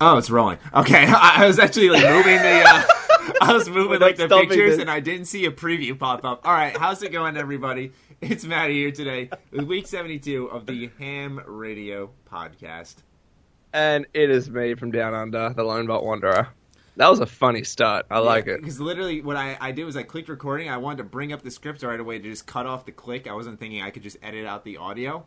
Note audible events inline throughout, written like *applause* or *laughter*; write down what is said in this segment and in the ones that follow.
Oh, it's rolling. Okay, I, *laughs* I was actually like moving the. Uh, *laughs* I was moving like the pictures, this. and I didn't see a preview pop up. All right, how's it going, everybody? It's Matty here today with week seventy-two of the Ham Radio podcast. And it is me from Down Under, the Lone Vault Wanderer. That was a funny start. I like it. because literally what I, I did was I clicked recording. I wanted to bring up the script right away to just cut off the click. I wasn't thinking I could just edit out the audio,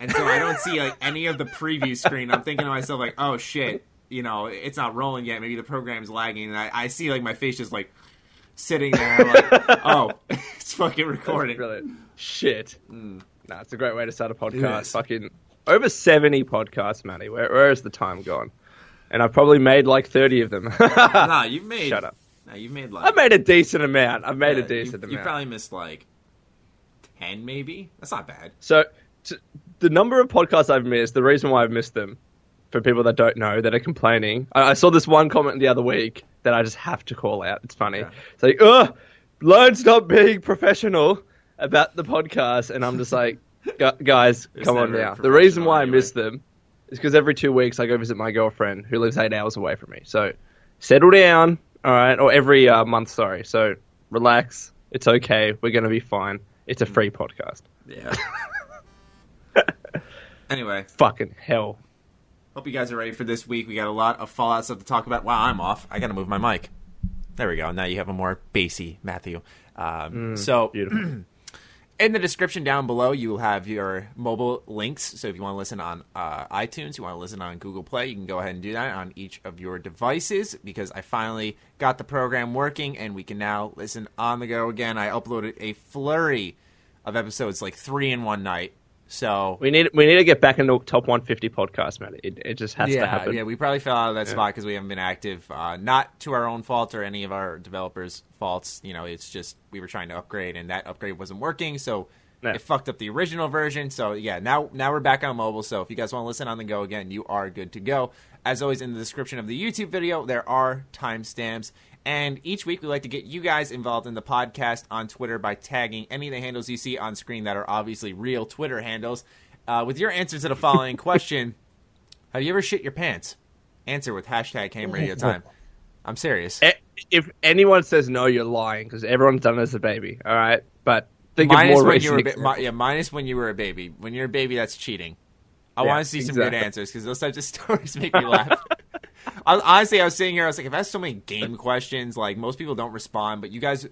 and so I don't see like any of the preview screen. I'm thinking to myself like, oh shit, you know, it's not rolling yet. Maybe the program's lagging, and I, I see like my face just like sitting there. Like, *laughs* oh, *laughs* it's fucking recording. Brilliant. Shit. Mm. Nah, it's a great way to start a podcast. Fucking over 70 podcasts, Matty. Where, where is the time gone? And I've probably made like 30 of them. Nah, *laughs* you've made. Shut up. Nah, you've made like. I've made a decent amount. I've made yeah, a decent you, you probably missed like ten, maybe. That's not bad. So, t- the number of podcasts I've missed, the reason why I've missed them, for people that don't know, that are complaining, I, I saw this one comment the other week that I just have to call out. It's funny. Yeah. It's like, ugh, learn stop being professional about the podcast. And I'm just like, *laughs* "Gu- guys, come on now. The reason why I miss them is because every two weeks I go visit my girlfriend who lives eight hours away from me. So, settle down, all right? Or every uh, month, sorry. So, relax. It's okay. We're going to be fine. It's a free podcast. Yeah. *laughs* anyway, Fucking hell. Hope you guys are ready for this week. We got a lot of Fallout stuff to talk about. Wow, I'm off. I got to move my mic. There we go. Now you have a more bassy Matthew. Um, so, *clears throat* in the description down below, you will have your mobile links. So, if you want to listen on uh, iTunes, you want to listen on Google Play, you can go ahead and do that on each of your devices because I finally got the program working and we can now listen on the go again. I uploaded a flurry of episodes, like three in one night. So, We need we need to get back into top 150 podcast, man. It, it just has yeah, to happen. Yeah, we probably fell out of that spot because we haven't been active. Uh, not to our own fault or any of our developers' faults. You know, it's just we were trying to upgrade and that upgrade wasn't working, so No. it fucked up the original version. So yeah, now now we're back on mobile. So if you guys want to listen on the go again, you are good to go. As always, in the description of the YouTube video, there are timestamps. And each week, we like to get you guys involved in the podcast on Twitter by tagging any of the handles you see on screen that are obviously real Twitter handles. Uh, with your answer to the following *laughs* question Have you ever shit your pants? Answer with hashtag ham radio *laughs* time. I'm serious. If anyone says no, you're lying because everyone's done it as a baby. All right, but think Minus of more when you were a recent ba- mi- yeah, minus when you were a baby. When you're a baby, that's cheating. I Yeah, want to see some good answers because those types of *laughs* stories make me laugh. I, honestly, I was sitting here. I was like, if I have asked so many game questions, like most people don't respond, but you guys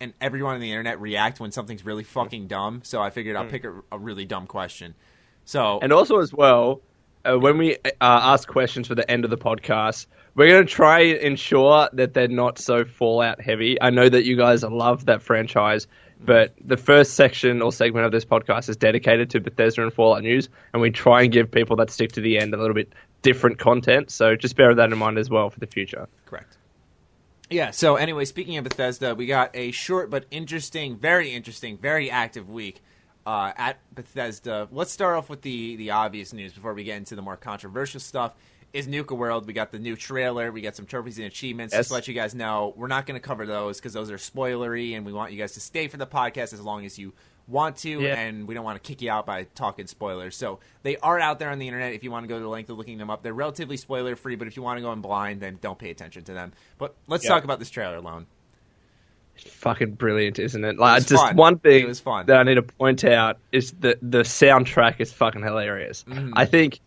and everyone on the internet react when something's really fucking dumb. So I figured I'll pick a, a really dumb question. So. And also as well, uh, when we uh, ask questions for the end of the podcast, we're going to try and ensure that they're not so Fallout heavy. I know that you guys love that franchise, but the first section or segment of this podcast is dedicated to Bethesda and Fallout news, and we try and give people that stick to the end a little bit different content. So just bear that in mind as well for the future. Correct. Yeah. So anyway, speaking of Bethesda, we got a short but interesting, very interesting, very active week uh, at Bethesda. Let's start off with the the obvious news before we get into the more controversial stuff. Is Nuka World? We got the new trailer. We got some trophies and achievements. Just to let you guys know, we're not going to cover those because those are spoilery, and we want you guys to stay for the podcast as long as you want to, Yeah. and we don't want to kick you out by talking spoilers. So they are out there on the internet if you want to go to the length of looking them up. They're relatively spoiler free, but if you want to go in blind, then don't pay attention to them. But let's Yeah. talk about this trailer alone. fucking brilliant, isn't it? Like was just fun. one thing It was fun. that I need to point out is that the soundtrack is fucking hilarious. Mm-hmm. I think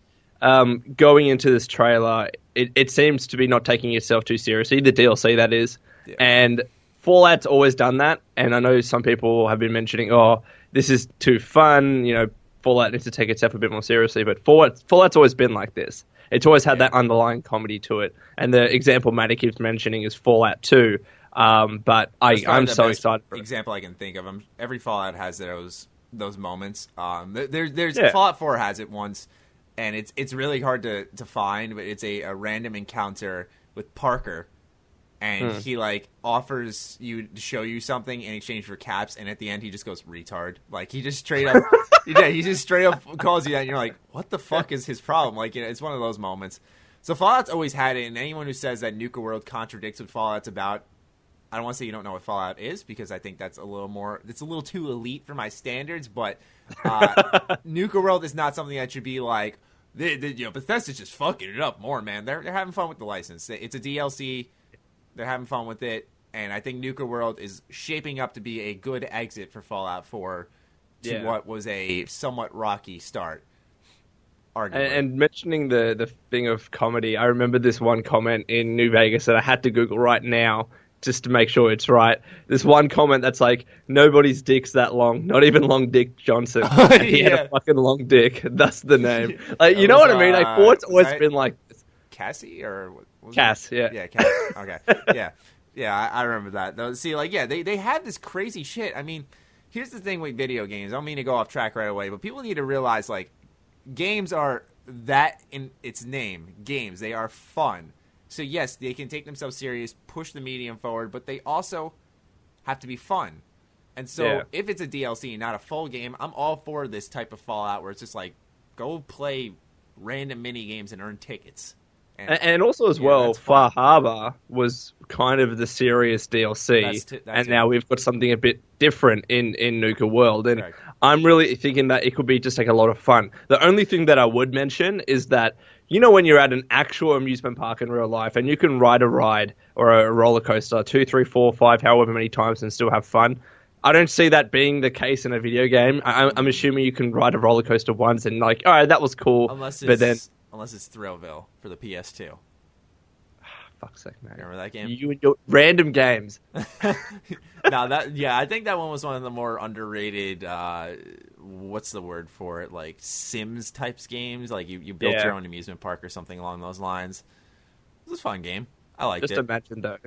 um, going into this trailer, it, it seems to be not taking itself too seriously. The DLC that is, Yeah. and Fallout's always done that. And I know some people have been mentioning, oh, this is too fun. You know, Fallout needs to take itself a bit more seriously. But Fallout, Fallout's always been like this. It's always had Yeah. that underlying comedy to it. And the example Matty keeps mentioning is Fallout 2. Um, but I, I'm the so excited. For it. Example I can think of. i every Fallout has those those moments. Um, there, there- there's Yeah. Fallout Four has it once, and it's it's really hard to to find, but it's a, a random encounter with Parker, and Hmm. he like offers you to show you something in exchange for caps, and at the end he just goes retard. Like he just straight up, *laughs* yeah, he just straight up calls you that, and you're like, what the fuck is his problem? Like you know, it's one of those moments. So Fallout's always had it, and anyone who says that Nuka World contradicts what Fallout's about, I don't want to say you don't know what Fallout is because I think that's a little more, it's a little too elite for my standards. But uh, *laughs* Nuka World is not something that should be like they, they, you know, Bethesda's just fucking it up more, man. They're they're having fun with the license. It's a DLC. They're having fun with it, and I think Nuka World is shaping up to be a good exit for Fallout 4 to Yeah. what was a somewhat rocky start. Arguably. And, and mentioning the the thing of comedy, I remember this one comment in New Vegas that I had to Google right now just to make sure it's right. This one comment that's like, "Nobody's dick's that long, not even Long Dick Johnson." and *laughs* *laughs* he had a fucking long dick. *laughs* That's the name. Like, you know was, what I mean? Like, uh, always that- been like, Cassie or what what it? Cass, yeah. yeah, Cass. Okay, yeah, yeah, I, I remember that. Though, see, like, yeah, they they have this crazy shit. I mean, here's the thing with video games. I don't mean to go off track right away, but people need to realize like games are that in its name. Games. They are fun. So yes, they can take themselves serious, push the medium forward, but they also have to be fun. And so Yeah. if it's a DLC, not a full game, I'm all for this type of Fallout where it's just like go play random mini games and earn tickets. And, and also as Yeah, well. Far Harbor was kind of the serious DLC, That's t- that's and it. now we've got something a bit different in in Nuka World, and. I'm really thinking that it could be just like a lot of fun. The only thing that I would mention is that you know when you're at an actual amusement park in real life, and you can ride a ride or a roller coaster two, three, four, five, however many times, and still have fun. I don't see that being the case in a video game. I, I'm- I'm assuming you can ride a roller coaster once and like, all right, that was cool, unless it's but then unless it's Thrillville for the PS2. Fuck's sake, man. Remember that game? You and your random games. *laughs* no, that yeah, I think that one was one of the more underrated. Uh, what's the word for it? Like Sims types games. Like you, you built Yeah. your own amusement park or something along those lines. It was a fun game. I liked Just it. imagine though,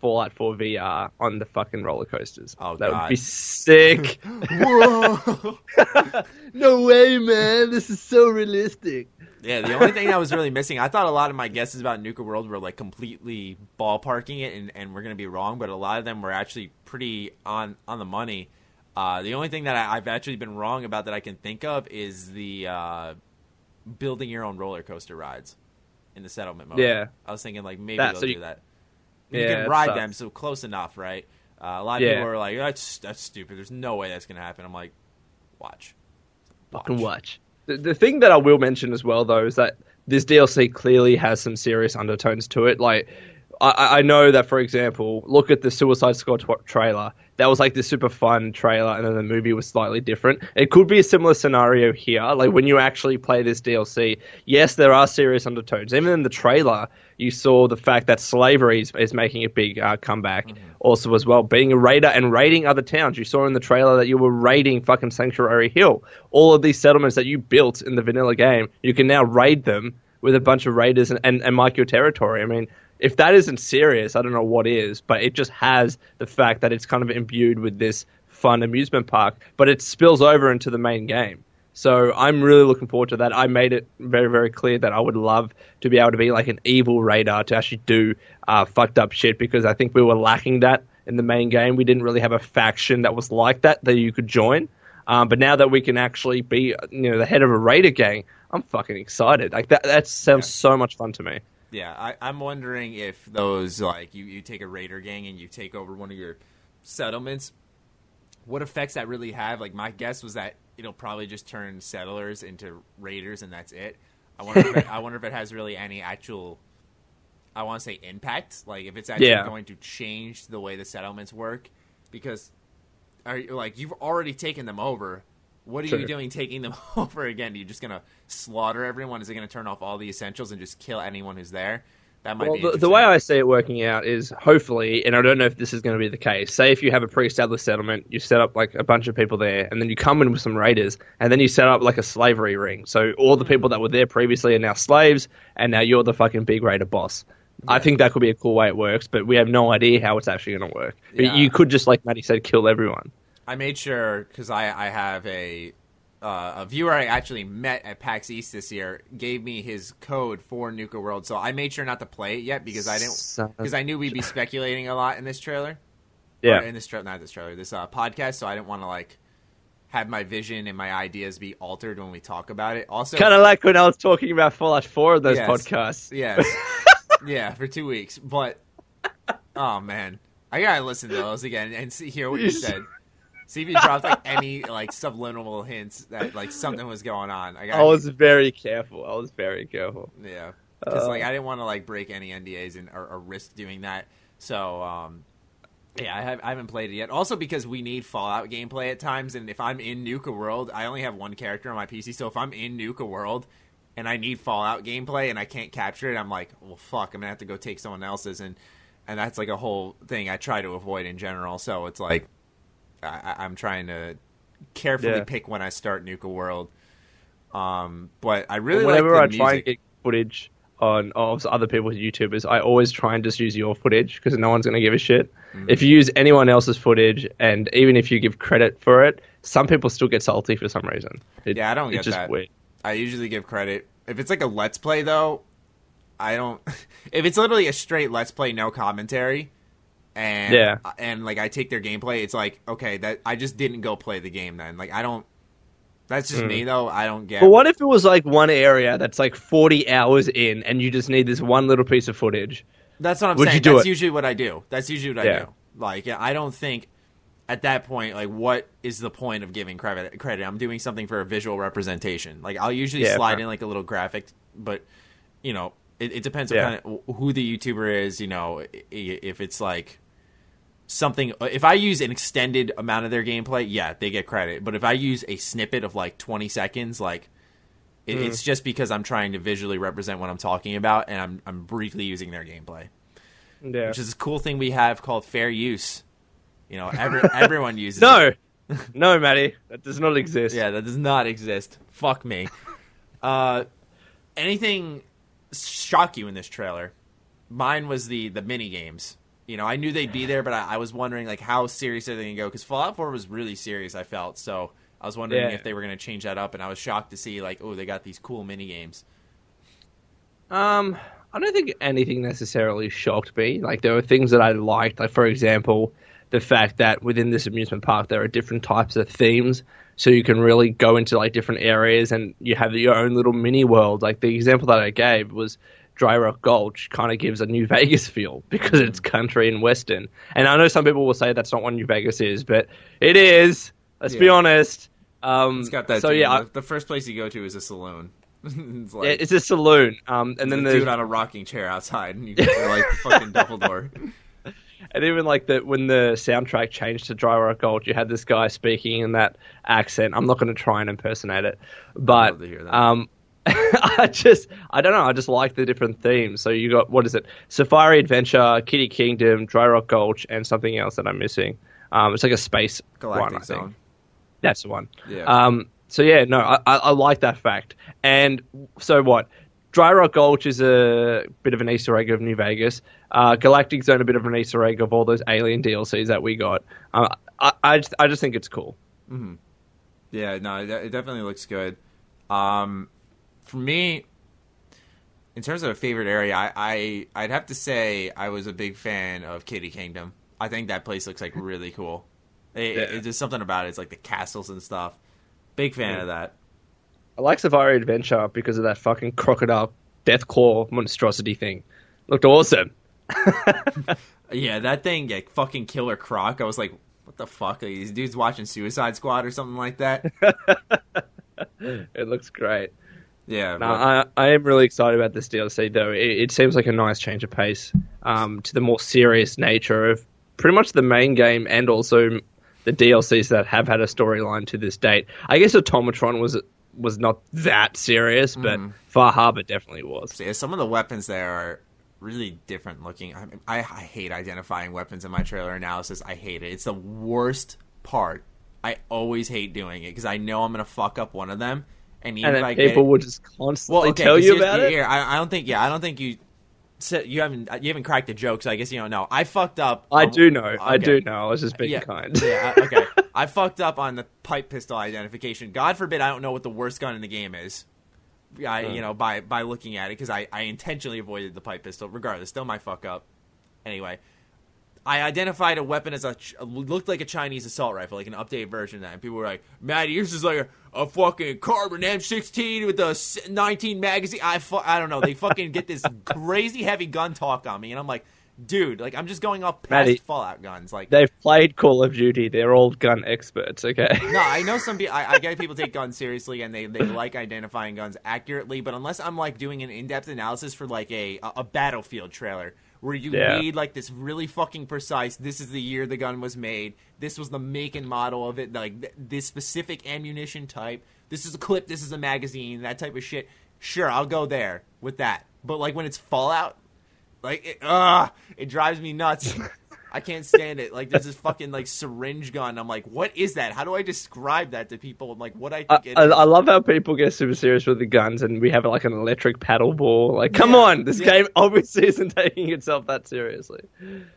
Fallout 4 VR on the fucking roller coasters. Oh, that God. would be sick. *laughs* Whoa! *laughs* no way, man. This is so realistic. yeah, the only thing that was really missing, I thought a lot of my guesses about Nuka World were like completely ballparking it, and, and we're gonna be wrong, but a lot of them were actually pretty on on the money. Uh, the only thing that I, I've actually been wrong about that I can think of is the uh, building your own roller coaster rides in the settlement mode. Yeah. I was thinking like maybe That- they'll so do you- that. You Yeah, can ride them, so close enough, right? Uh, a lot of Yeah. people are like, "That's that's stupid. There's no way that's gonna happen." I'm like, watch, Fucking watch. The, the thing that I will mention as well, though, is that this DLC clearly has some serious undertones to it. Like, I, I know that, for example, look at the Suicide Squad tw- trailer. That was like this super fun trailer, and then the movie was slightly different. It could be a similar scenario here. Like, when you actually play this DLC, yes, there are serious undertones. Even in the trailer, you saw the fact that slavery is, is making a big uh, comeback. Also, as well, being a raider and raiding other towns. You saw in the trailer that you were raiding fucking Sanctuary Hill. All of these settlements that you built in the vanilla game, you can now raid them with a bunch of raiders and, and, and mark your territory. I mean, if that isn't serious, I don't know what is, but it just has the fact that it's kind of imbued with this fun amusement park, but it spills over into the main game. So I'm really looking forward to that. I made it very, very clear that I would love to be able to be like an evil raider to actually do uh, fucked up shit because I think we were lacking that in the main game. We didn't really have a faction that was like that that you could join. Um, but now that we can actually be, you know, the head of a raider gang, I'm fucking excited. Like that, that sounds so much fun to me. Yeah, I, I'm wondering if those like you, you take a raider gang and you take over one of your settlements, what effects that really have? Like my guess was that it'll probably just turn settlers into raiders and that's it. I wonder if it, *laughs* I wonder if it has really any actual I want to say impact, like if it's actually Yeah. going to change the way the settlements work because are you like you've already taken them over. What are you doing taking them *laughs* over again? You're you just gonna slaughter everyone? Is it gonna turn off all the essentials and just kill anyone who's there? That might Well, be the, the way I see it working out is hopefully, and I don't know if this is going to be the case. Say if you have a pre-established settlement, you set up like a bunch of people there, and then you come in with some raiders, and then you set up like a slavery ring. So all the hmm. people that were there previously are now slaves, and now you're the fucking big raider boss. I think that could be a cool way it works, but we have no idea how it's actually going to work. But Yeah. you could just, like Matty said, kill everyone. I made sure because I I have a uh, a viewer I actually met at PAX East this year gave me his code for Nuka World, so I made sure not to play it yet because I didn't because I knew we'd be speculating a lot in this trailer. Yeah. Or in this trailer, not this trailer, this uh, podcast. So I didn't want to like have my vision and my ideas be altered when we talk about it. Also, Kind of like when I was talking about Fallout 4 of those Yes. podcasts. Yes. *laughs* yeah, for two weeks. But oh man, I gotta listen to those again and see hear what you said. See if you dropped like any like subliminal hints that like something was going on. Like, I was very careful. I was very careful. yeah, because Uh, like I didn't want to like break any NDAs and or, or risk doing that. So um, yeah, I, have, I haven't played it yet. Also because we need Fallout gameplay at times, and if I'm in Nuka World, I only have one character on my PC. So if I'm in Nuka World and I need Fallout gameplay and I can't capture it, I'm like, well, fuck, I'm gonna have to go take someone else's, and and that's like a whole thing I try to avoid in general. So it's like I, I'm trying to carefully Yeah. pick when I start Nuka World. Um, but I really Whenever like I the try and get footage on of other people's YouTubers, I always try and just use your footage because no one's going to give a shit. Mm-hmm. If you use anyone else's footage, and even if you give credit for it, some people still get salty for some reason. It- Yeah, I don't get just that. weird. I usually give credit. If it's like a let's play though, I don't *laughs* if it's literally a straight let's play no commentary and Yeah. and like I take their gameplay, it's like, okay, that I just didn't go play the game then. Like I don't that's just me though. I don't get Hmm. But what if it was like one area that's like 40 hours in and you just need this one little piece of footage? That's what I'm Would saying. you do That's it? usually what I do. That's usually what Yeah. I do. Like I don't think at that point, like, what is the point of giving credit? Credit. I'm doing something for a visual representation. Like, I'll usually Yeah, slide in like a little graphic, but you know, it, it depends Yeah. on kind of who the YouTuber is. You know, if it's like something. If I use an extended amount of their gameplay, yeah, they get credit. But if I use a snippet of like 20 seconds, like. It, Hmm. It's just because I'm trying to visually represent what I'm talking about, and I'm I'm briefly using their gameplay Yeah. which is a cool thing we have called fair use. You know, every, *laughs* everyone uses no, it. no, Matty, that does not exist. Yeah, that does not exist. Fuck me. Uh, anything shock you in this trailer? Mine was the the mini games. You know, I knew they'd be there, but I, I was wondering like how serious are they going to go? Because Fallout 4 was really serious. I felt so. I was wondering Yeah. if they were going to change that up, and I was shocked to see like, oh, they got these cool mini games. Um, I don't think anything necessarily shocked me. Like there were things that I liked. Like for example, the fact that within this amusement park there are different types of themes, so you can really go into like different areas and you have your own little mini world. Like the example that I gave was Dry Rock Gulch kind of gives a New *laughs* Vegas feel because it's country and western. And I know some people will say that's not what New Vegas is, but it is. Let's be honest. Um, It's got that. So theme. yeah, I- the, the first place you go to is a saloon. *laughs* it's like, it's a saloon. Um, and then the there's dude on a rocking chair outside, and you go to like the fucking Dumbledore. *laughs* And even like that when the soundtrack changed to Dry Rock Gulch, you had this guy speaking in that accent. I'm not going to try and impersonate it, but love to hear that. um, *laughs* I just I don't know. I just like the different themes. So you got what is it? Safari Adventure, Kitty Kingdom, Dry Rock Gulch, and something else that I'm missing. Um, it's like a space Galactic one, I think. Zone. That's the one. Yeah. Um, so yeah, no, I, I, I like that fact. And so what? Dry Rock Gulch is a bit of an Easter egg of New Vegas. Uh, Galactic Zone a bit of an Easter egg of all those Alien DLCs that we got. Uh, I, I, just, I just think it's cool. Yeah, no, it, it definitely looks good. Um, for me, in terms of a favorite area, I, I I'd have to say I was a big fan of Kitty Kingdom. I think that place looks like really cool. It, Yeah. It's just something about it. It's like the castles and stuff. Big fan of that. I like Safari Adventure because of that fucking crocodile death claw monstrosity thing. Looked awesome. *laughs* Yeah, that thing, like fucking Killer Croc. I was like, what the fuck? Are these dudes watching Suicide Squad or something like that? *laughs* It looks great. Yeah, No, but- I, I am really excited about this DLC though. It, it seems like a nice change of pace um, to the more serious nature of pretty much the main game and also the DLCs that have had a storyline to this date. I guess Automatron was was not that serious, but Mm-hmm. Far Harbor definitely was. So, yeah, some of the weapons there are really different looking. I, mean, I, I hate identifying weapons in my trailer analysis. I hate it. It's the worst part. I always hate doing it because I know I'm gonna fuck up one of them, and even And if people would just constantly well, okay, tell you about it. here, I, I don't think. Yeah, I don't think you. You haven't. You haven't cracked the joke, so I guess you don't know. I fucked up. I on- do know. I do know. I was just being Yeah, kind. yeah. *laughs* Okay. I fucked up on the pipe pistol identification. God forbid I don't know what the worst gun in the game is. I, you know, by by looking at it because I, I intentionally avoided the pipe pistol. Regardless, still my fuck up. Anyway, I identified a weapon as a looked like a Chinese assault rifle, like an updated version of that. And people were like, "Matty, yours is like a, a fucking carbine M16 with a 19 magazine." I fu- I don't know. They fucking get this *laughs* crazy heavy gun talk on me, and I'm like, dude, like I'm just going off past Matty, Fallout guns. Like They've played Call of Duty. They're all gun experts. Okay. no, I know some *laughs* people. I, I get people take guns seriously and they, they like identifying guns accurately. But unless I'm like doing an in depth analysis for like a a, a battlefield trailer where you Yeah. read like this really fucking precise. This is the year the gun was made. This was the make and model of it. Like th- this specific ammunition type. This is a clip. This is a magazine. That type of shit. Sure, I'll go there with that. But like when it's Fallout, like it, uh, it drives me nuts. *laughs* I can't stand it. Like there's this fucking like syringe gun. I'm like, what is that? How do I describe that to people? Like what I I, think it I, is. I love how people get super serious with the guns, and we have like an electric paddle ball. Like, come Yeah, on, this yeah. game obviously *laughs* isn't taking itself that seriously.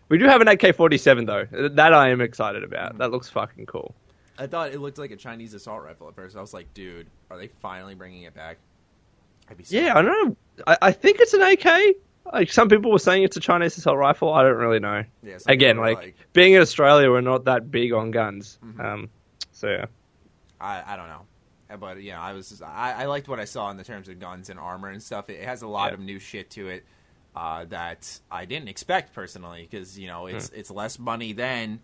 We do have an AK-47 though. That I am excited Mm-hmm. about. That looks fucking cool. I thought it looked like a Chinese assault rifle at first. I was like, dude, are they finally bringing it back? I'd be so Yeah, I don't know. I, I think it's an AK. Like some people were saying it's a Chinese assault rifle. I don't really know. Yeah, Again, are like, being in Australia, we're not that big on guns. Mhm. Um, so yeah. I, I don't know. Uh, But yeah, I was just, I, I liked what I saw in the terms of guns and armor and stuff. It, has a lot Yeah. of new shit to it uh, that I didn't expect personally because you know it's it's less money than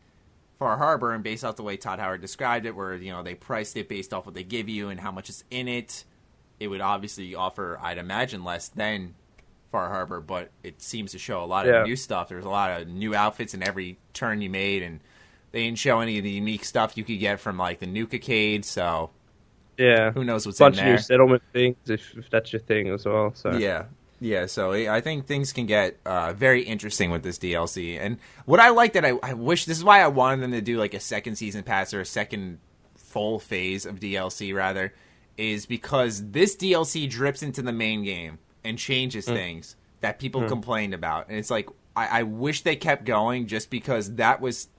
Far Harbor and based off the way Todd Howard described it, where you know they priced it based off what they give you and how much is in it. It would obviously offer, I'd imagine, less than Far Harbor, but it seems to show a lot of Yeah. new stuff. There's a lot of new outfits in every turn you made, and they didn't show any of the unique stuff you could get from like the Nukacade. So Yeah. who knows what's bunch in of new settlement things if, if that's your thing as well. So Yeah. Yeah, so I I think things can get uh, very interesting with this DLC. And what I like that I, I wish this is why I wanted them to do like a second season pass or a second full phase of DLC rather, is because this DLC drips into the main game and changes things that people complained about. And it's like I, I wish they kept going just because that was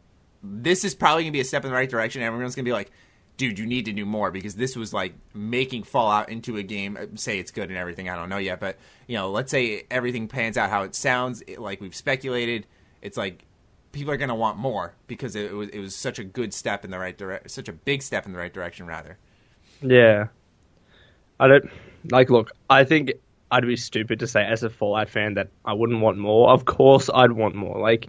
this is probably gonna be a step in the right direction. Everyone's gonna be like, dude, you need to do more because this was like making Fallout into a game. uh, Say it's good and everything. I don't know yet, but you know, let's say everything pans out how it sounds, it, like we've speculated. It's like people are gonna want more because it, was it was such a good step in the right direction, such a big step in the right direction, rather. Yeah. I don't like. Look, I think I'd be stupid to say as a Fallout fan that I wouldn't want more. Of course, I'd want more. Like,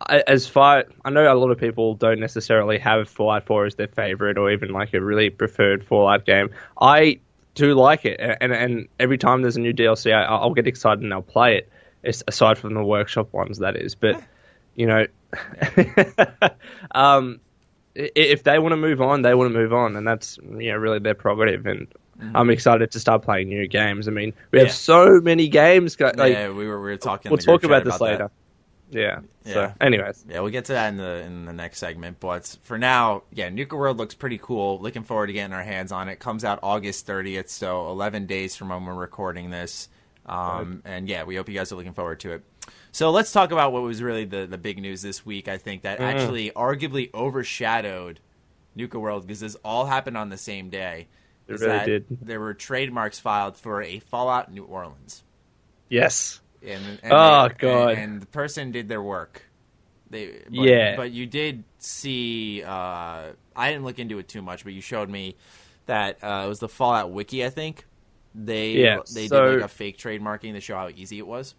I, as far I know, a lot of people don't necessarily have Fallout 4 as their favorite or even like a really preferred Fallout game. I do like it, and and every time there's a new DLC, I, I'll get excited and I'll play it. It's, aside from the workshop ones, that is. But *laughs* you know, *laughs* um, if they want to move on, they want to move on, and that's you know really their prerogative. And I'm excited to start playing new games. I mean, we have Yeah. so many games. Like, yeah, we were, we were talking. We'll talk about this that. later. Yeah. Yeah. So, anyways, Yeah, we'll get to that in the in the next segment. But for now, yeah, Nuka World looks pretty cool. Looking forward to getting our hands on it. Comes out August 30th, so 11 days from when we're recording this. Um, and yeah, we hope you guys are looking forward to it. So let's talk about what was really the the big news this week. I think that actually arguably overshadowed Nuka World because this all happened on the same day. It really that did. There were trademarks filed for a Fallout New Orleans. yes. And, and Oh, they- God. And, and the person did their work. They, but, Yeah. But you did see. Uh, I didn't look into it too much, but you showed me that uh, it was the Fallout Wiki. I think they Yeah, they so- did like a fake trademarking to show how easy it was.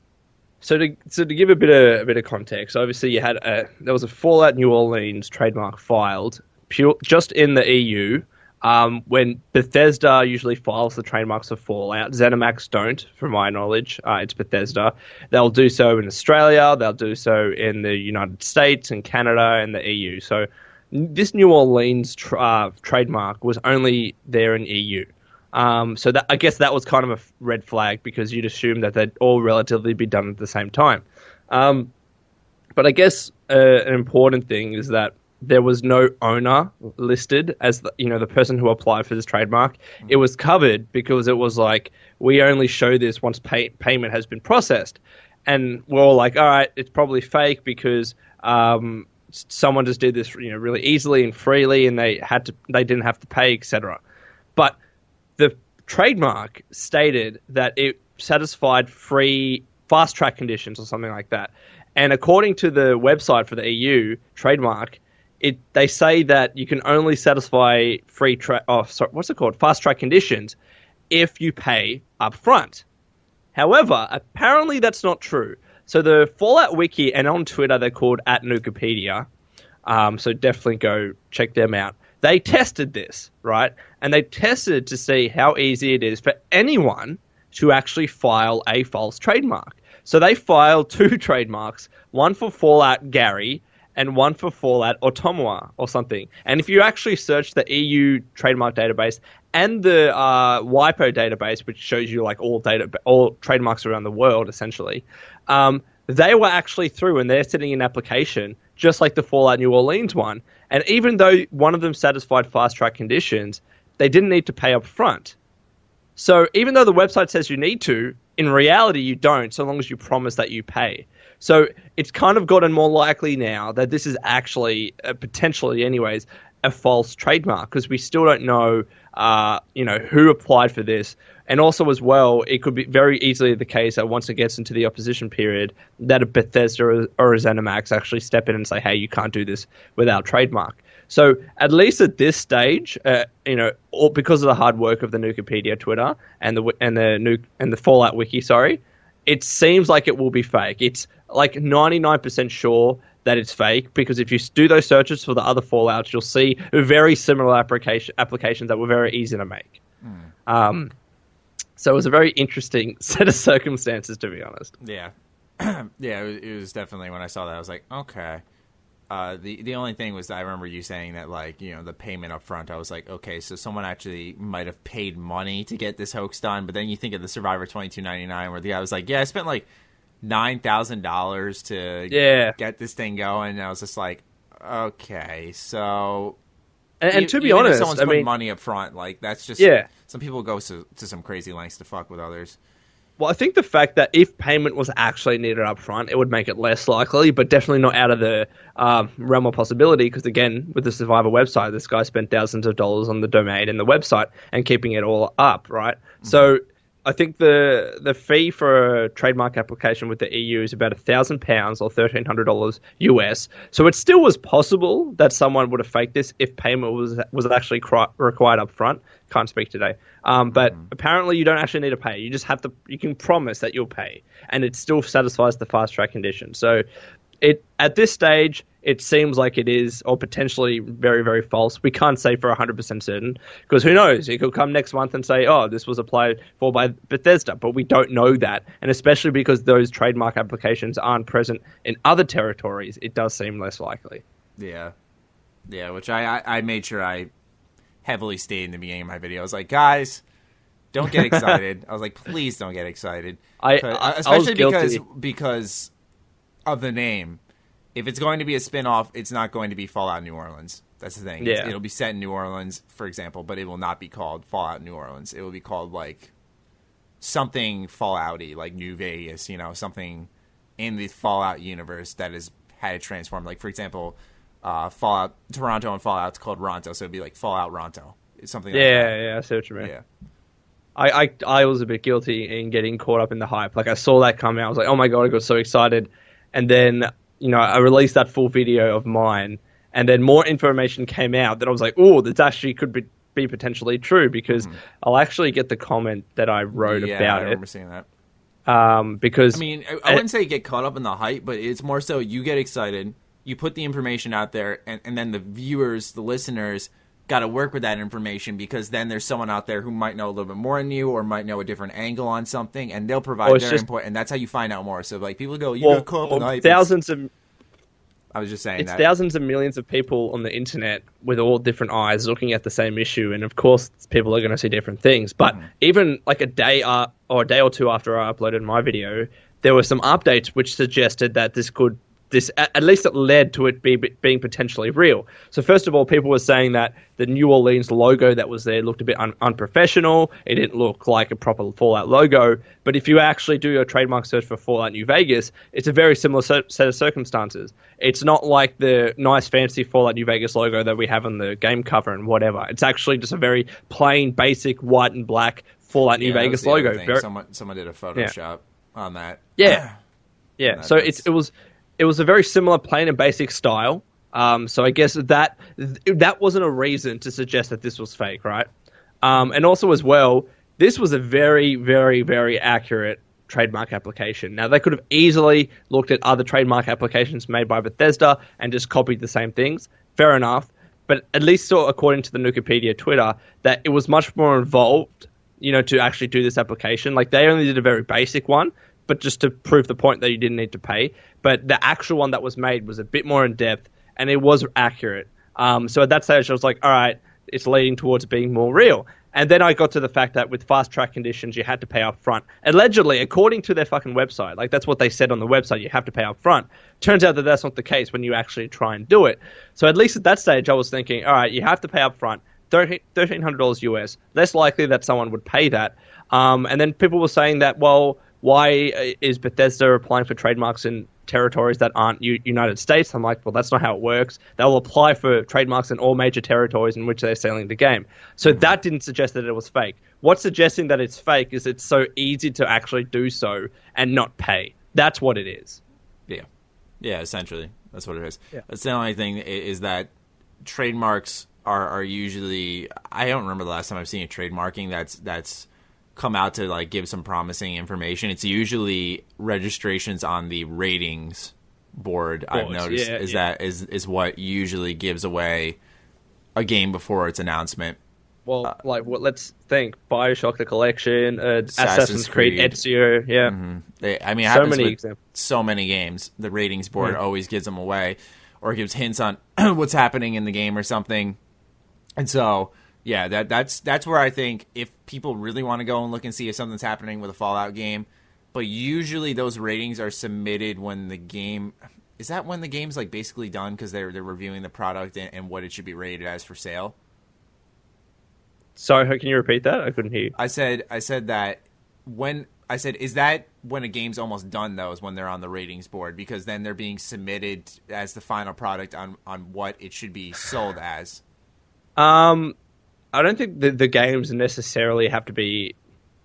So to so to give a bit of a bit of context, obviously you had a there was a Fallout New Orleans trademark filed pure just in the EU. Um, when Bethesda usually files the trademarks of Fallout, ZeniMax don't, from my knowledge. Uh, it's Bethesda. They'll do so in Australia. They'll do so in the United States and Canada and the EU. So this New Orleans uh, trademark was only there in EU. Um, so that I guess that was kind of a red flag because you'd assume that they'd all relatively be done at the same time. Um, but I guess uh, an important thing is that there was no owner listed as the, you know the person who applied for this trademark. It was covered because it was like we only show this once pay- payment has been processed, and we're all like, all right, it's probably fake because um, someone just did this you know really easily and freely, and they had to they didn't have to pay, etc. But the trademark stated that it satisfied free fast track conditions or something like that. And according to the website for the EU trademark, it they say that you can only satisfy free track. Oh, sorry, what's it called? Fast track conditions if you pay up front. However, apparently that's not true. So the Fallout Wiki and on Twitter they're called at Nukapedia. Um, so definitely go check them out. They tested this, right? And they tested to see how easy it is for anyone to actually file a false trademark. So they filed *laughs* two trademarks, one for Fallout Gary and one for Fallout Ottomwa or something. And if you actually search the EU trademark database and the uh, WIPO database, which shows you like all data, all trademarks around the world, essentially, um, they were actually through and they're sitting in application just like the Fallout New Orleans one. And even though one of them satisfied fast track conditions, they didn't need to pay up front. So even though the website says you need to, in reality you don't, so long as you promise that you pay. So it's kind of gotten more likely now that this is actually, uh, potentially anyways, a false trademark because we still don't know, uh, you know, who applied for this. And also, as well, it could be very easily the case that once it gets into the opposition period, that a Bethesda or, a ZeniMax actually step in and say, "Hey, you can't do this without trademark." So at least at this stage, uh, you know, because of the hard work of the Nukapedia Twitter and the and the Nuke and the Fallout Wiki, sorry, it seems like it will be fake. It's like ninety nine percent sure that it's fake because if you do those searches for the other Fallout's, you'll see very similar application applications that were very easy to make. Mm. Um, so it was a very interesting *laughs* set of circumstances, to be honest. Yeah, *clears throat* yeah, it was, it was, definitely when I saw that I was like, okay. Uh, the the only thing was I remember you saying that like you know the payment up front. I was like, okay, so someone actually might have paid money to get this hoax done. But then you think of the Survivor twenty two ninety nine, where the guy was like, yeah, I spent like nine thousand dollars to yeah. get this thing going. And I was just like, okay, so and, and to be honest, someone's I putting mean, money up front, like that's just yeah. Some people go to, to some crazy lengths to fuck with others. Well, I think the fact that if payment was actually needed up front, it would make it less likely, but definitely not out of the um, realm of possibility. Because again, with the Survivor website, this guy spent thousands of dollars on the domain and the website and keeping it all up, right? Mm-hmm. So I think the the fee for a trademark application with the EU is about a thousand pounds or thirteen hundred dollars US. So it still was possible that someone would have faked this if payment was was actually required up front. Can't speak today, um, but mm. apparently you don't actually need to pay. You just have to. You can promise that you'll pay, and it still satisfies the fast track condition. So it at this stage it seems like it is, or potentially very, very false. We can't say for 100% certain, because who knows? It could come next month and say, oh, this was applied for by Bethesda, but we don't know that. And especially because those trademark applications aren't present in other territories, it does seem less likely. Yeah. Yeah, which I, I, I made sure I heavily stated in the beginning of my video. I was like, guys, don't get excited. *laughs* I was like, please don't get excited. I, uh, I especially I because because of the name if it's going to be a spin-off, it's not going to be Fallout New Orleans. That's the thing. Yeah. It'll be set in New Orleans, for example, but it will not be called Fallout New Orleans. It will be called like something Fallouty, like New Vegas, you know, something in the Fallout universe that has had it transformed. Like for example, uh, Fallout Toronto and Fallout's called Ronto, so it'd be like Fallout Ronto. It's something. Yeah, like that. yeah, I see what you mean. Yeah. I, I, I was a bit guilty in getting caught up in the hype. Like I saw that come out, I was like, oh my god, I got so excited, and then you know, I released that full video of mine, and then more information came out that I was like, oh, this actually could be, be potentially true because mm. I'll actually get the comment that I wrote yeah, about I remember it. seeing that. Um, because I mean, I, I wouldn't say get caught up in the hype, but it's more so you get excited, you put the information out there, and, and then the viewers, the listeners, got to work with that information because then there's someone out there who might know a little bit more than you or might know a different angle on something and they'll provide their just, input and that's how you find out more. So like people go, you well, caught well, thousands of I was just saying it's that. thousands of millions of people on the internet with all different eyes looking at the same issue, and of course, people are going to see different things. But mm. even like a day uh, or a day or two after I uploaded my video, there were some updates which suggested that this could this at least it led to it be, being potentially real. So first of all, people were saying that the New Orleans logo that was there looked a bit un- unprofessional. It didn't look like a proper Fallout logo. But if you actually do a trademark search for Fallout New Vegas, it's a very similar set of circumstances. It's not like the nice fancy Fallout New Vegas logo that we have on the game cover and whatever. It's actually just a very plain, basic white and black Fallout New yeah, Vegas logo. Very- someone, someone did a Photoshop yeah. on that. Yeah. *clears throat* Yeah, so it's, it was it was a very similar plain and basic style. Um, so I guess that that wasn't a reason to suggest that this was fake, right? Um, and also as well, this was a very, very, very accurate trademark application. Now they could have easily looked at other trademark applications made by Bethesda and just copied the same things. Fair enough, but at least saw according to the Nukapedia Twitter that it was much more involved, you know, to actually do this application. Like they only did a very basic one, but just to prove the point that you didn't need to pay. But the actual one that was made was a bit more in depth and it was accurate. Um, so at that stage, I was like, all right, it's leading towards being more real. And then I got to the fact that with fast track conditions, you had to pay up front. Allegedly, according to their fucking website, like that's what they said on the website, you have to pay up front. Turns out that that's not the case when you actually try and do it. So at least at that stage, I was thinking, all right, you have to pay up front, $1,300 US. Less likely that someone would pay that. Um, and then people were saying that, well, why uh, is Bethesda applying for trademarks in territories that aren't U- United States? I'm like, well, that's not how it works. They'll apply for trademarks in all major territories in which they're selling the game. So that didn't suggest that it was fake. What's suggesting that it's fake is it's so easy to actually do so and not pay. That's what it is. Yeah, yeah. Essentially, that's what it is. Yeah. That's the only thing is that trademarks are are usually. I don't remember the last time I've seen a trademarking that's that's come out to like give some promising information. It's usually registrations on the ratings board. I've noticed yeah, is yeah. that is is what usually gives away a game before its announcement. Well, like, what? Let's think: Bioshock, the collection, uh, Assassin's, Assassin's Creed, Creed. Ezio. Yeah, They, I mean, so many examples. so many games. The ratings board Yeah. always gives them away, or gives hints on *clears throat* what's happening in the game or something. And so, yeah, that that's that's where I think if people really want to go and look and see if something's happening with a Fallout game, but usually those ratings are submitted when the game is that when the game's like basically done because they're they're reviewing the product and, and what it should be rated as for sale. Sorry, can you repeat that? I couldn't hear. you. I said I said that when I said is that when a game's almost done though is when they're on the ratings board because then they're being submitted as the final product on on what it should be sold as. Um, I don't think the the games necessarily have to be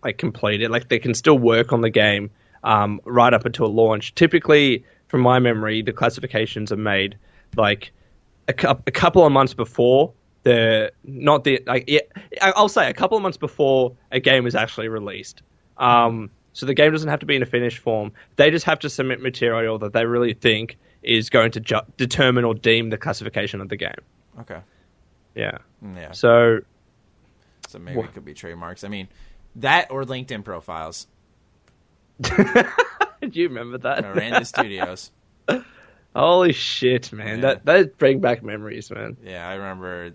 like completed. Like they can still work on the game um, right up until launch. Typically, from my memory, the classifications are made like a, cou- a couple of months before the not the like yeah, I'll say a couple of months before a game is actually released. Um, so the game doesn't have to be in a finished form. They just have to submit material that they really think is going to ju- determine or deem the classification of the game. Okay. Yeah. Yeah. So So maybe Wha- it could be trademarks. I mean, that or LinkedIn profiles. *laughs* Do you remember that? Miranda Studios. *laughs* Holy shit, man! Yeah. That that bring back memories, man. Yeah, I remember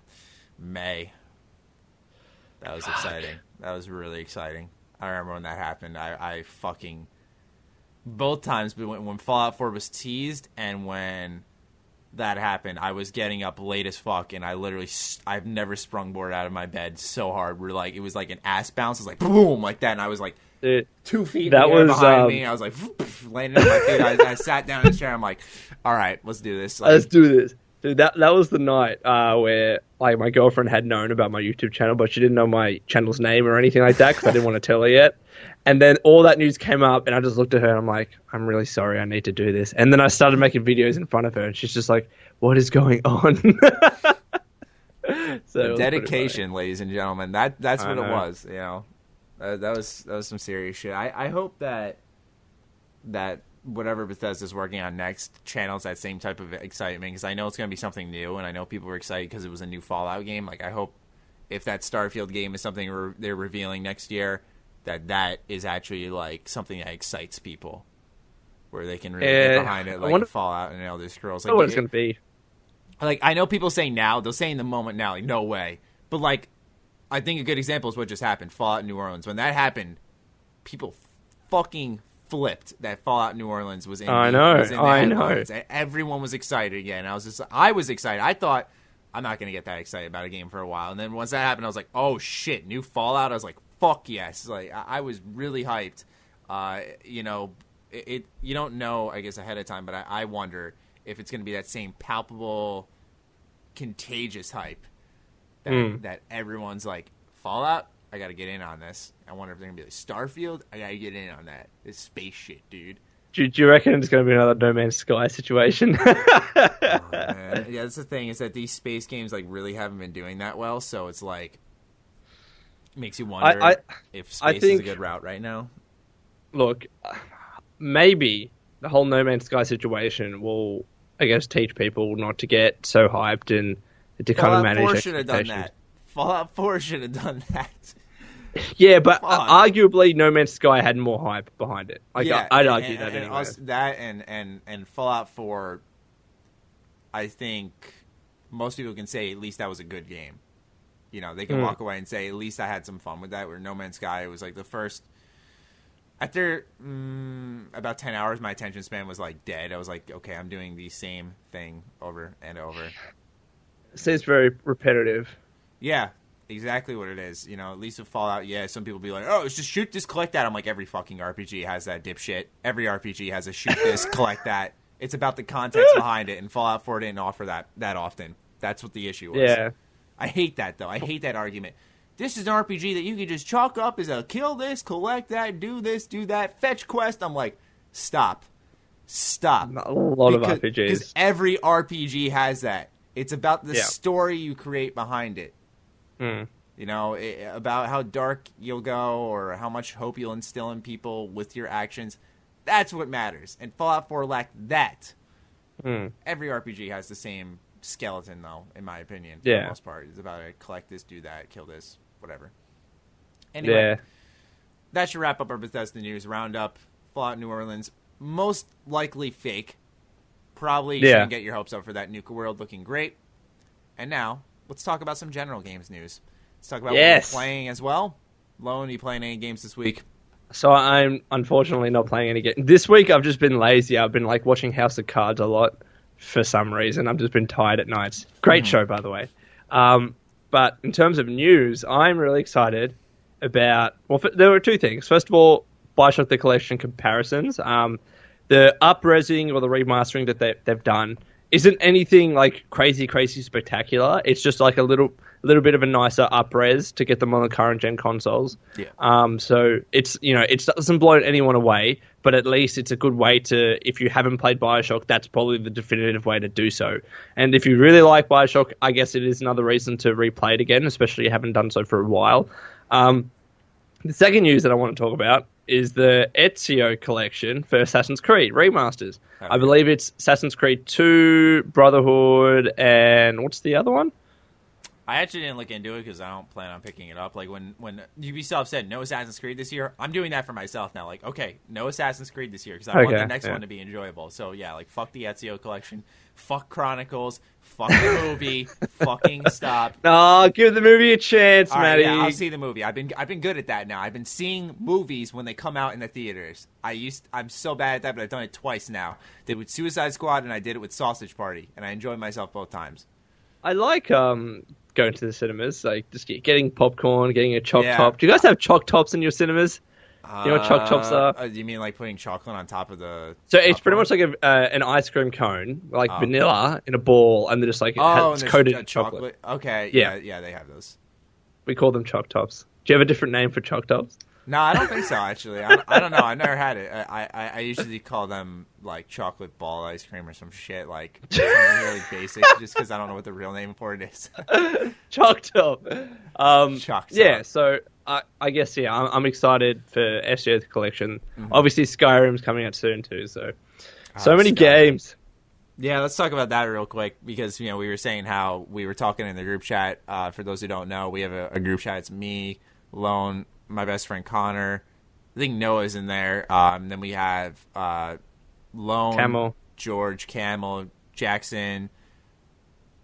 May. That was exciting. That was really exciting. I remember when that happened. I, I fucking both times but when, when Fallout 4 was teased and when that happened, I was getting up late as fuck and I literally I've never sprung board out of my bed so hard. We're like it was like an ass bounce. It was like boom like that and I was like Dude, two feet That in the air was, behind um, me. I was like *laughs* landing on my feet. I, I sat down in the chair. I'm like, all right, let's do this. Like, let's do this, dude. That that was the night uh, where like my girlfriend had known about my YouTube channel, but she didn't know my channel's name or anything like that because I didn't want to tell her yet. And then all that news came up, and I just looked at her and I'm like, I'm really sorry, I need to do this. And then I started making videos in front of her, and she's just like, What is going on? *laughs* so the dedication, ladies and gentlemen. That that's I what it was. You know, uh, that was that was some serious shit. I, I hope that that whatever Bethesda's working on next channels that same type of excitement because I know it's going to be something new, and I know people were excited because it was a new Fallout game. Like I hope if that Starfield game is something re- they're revealing next year, that that is actually like something that excites people. Where they can really Yeah, get behind it, like wonder- Fallout and Elder Scrolls. I what Like, it's gonna be. like I know people say now, they'll say in the moment now, like no way. But like I think a good example is what just happened, Fallout New Orleans. When that happened, people fucking flipped that Fallout New Orleans was in. I know, in the I know. headlines. Everyone was excited again. I was just, I was excited. I thought I'm not gonna get that excited about a game for a while. And then once that happened, I was like, oh shit, new Fallout. I was like, fuck yes. Like I, I was really hyped. Uh, you know, it, it you don't know, I guess ahead of time, but I, I wonder if it's gonna be that same palpable contagious hype that, Mm. that everyone's like Fallout. I got to get in on this. I wonder if they're gonna be like Starfield. I got to get in on that. This space shit, dude. Do, do you reckon it's gonna be another No Man's Sky situation? *laughs* Man, yeah, that's the thing is that these space games like really haven't been doing that well. So it's like makes you wonder I- if I space is a good route right now. look, maybe the whole No Man's Sky situation will, I guess, teach people not to get so hyped and to kind of Fallout manage 4 should have done that. Fallout 4 should have done that. Yeah, but uh, arguably, No Man's Sky had more hype behind it. Like, yeah, I, I'd and- argue and- that and anyway. also- that and and and Fallout 4 I think most people can say at least that was a good game. You know, they can Mm. walk away and say at least I had some fun with that. Where No Man's Sky was like the first after mm, about 10 hours my attention span was like dead. I was like, okay, I'm doing the same thing over and over. It seems very repetitive. Yeah, exactly what it is. You know, at least with Fallout, yeah, some people be like, oh, it's just shoot this, collect that. I'm like, every fucking RPG has that dipshit. Every RPG has a shoot this, *laughs* collect that. It's about the context behind it, and Fallout 4 didn't offer that that often. That's what the issue was. Yeah. I hate that, though. I hate that argument. This is an RPG that you can just chalk up as a kill this, collect that, do this, do that, fetch quest. I'm like, stop. Stop Not A lot because, of RPGs. Because every RPG has that. It's about the Yeah. story you create behind it. Mm. You know, i about how dark you'll go or how much hope you'll instill in people with your actions. That's what matters. And Fallout 4 lacked that. Mm. Every RPG has the same skeleton, though, in my opinion, for Yeah. the most part. It's about uh, collect this, do that, kill this, whatever. Anyway, Yeah. that should wrap up our Bethesda news roundup. Fallout New Orleans, most likely fake. Probably Yeah. shouldn't get your hopes up for that Nuka World looking great. And now, let's talk about some general games news. Let's talk about Yes. what we're playing as well. Lone, are you playing any games this week? So I'm unfortunately not playing any games. This week I've just been lazy. I've been like watching House of Cards a lot for some reason. I've just been tired at nights. Great show, by the way. Um, but in terms of news, I'm really excited about. Well, f- there were two things. First of all, Bioshock the Collection comparisons. Um, the upresing or the remastering that they, they've done isn't anything like crazy, crazy spectacular. It's just like a little, little bit of a nicer upres to get them on the current gen consoles. Yeah. Um, so it's you know it doesn't blow anyone away, but at least it's a good way to if you haven't played Bioshock, that's probably the definitive way to do so. And if you really like Bioshock, I guess it is another reason to replay it again, especially if you haven't done so for a while. Um, the second news that I want to talk about is the Ezio collection for Assassin's Creed remasters. Oh, I believe it's Assassin's Creed 2, Brotherhood, and what's the other one? I actually didn't look into it because I don't plan on picking it up. Like when when Ubisoft said no Assassin's Creed this year, I'm doing that for myself now. Like, okay, no Assassin's Creed this year because I want the next yeah. one to be enjoyable. So yeah, like fuck the Ezio collection, fuck Chronicles, fuck the movie, *laughs* fucking stop. No, give the movie a chance, All right, Matty. yeah, I'll see the movie. I've been I've been good at that now. I've been seeing movies when they come out in the theaters. I used I'm so bad at that, but I've done it twice now. Did it with Suicide Squad and I did it with Sausage Party, and I enjoyed myself both times. I like um going to the cinemas, like just getting popcorn, getting a choc Yeah. top. Do you guys have choc tops in your cinemas? You know what choc tops are? Uh, you mean like putting chocolate on top of the? So it's pretty much like a, uh, an ice cream cone, like Oh. vanilla in a ball, and they're just like it has, oh, it's there's coated in chocolate. Okay, yeah. Yeah. yeah, they have those. We call them choc tops. Do you have a different name for choc tops? No, I don't think so. Actually, I, I don't know. I never had it. I, I, I usually call them like chocolate ball ice cream or some shit like really *laughs* basic, just because I don't know what the real name for it is. *laughs* top. Um. Yeah, so I, I guess yeah, I'm, I'm excited for Ezio's collection. Mm-hmm. Obviously, Skyrim's coming out soon too. So so Oh, many Skyrim. games. Yeah, let's talk about that real quick because you know we were saying how we were talking in the group chat. Uh, for those who don't know, we have a, a group chat. It's me, Lone, my best friend Connor. I think Noah's in there. Um, then we have uh, Lone, Camel. George, Camel, Jackson.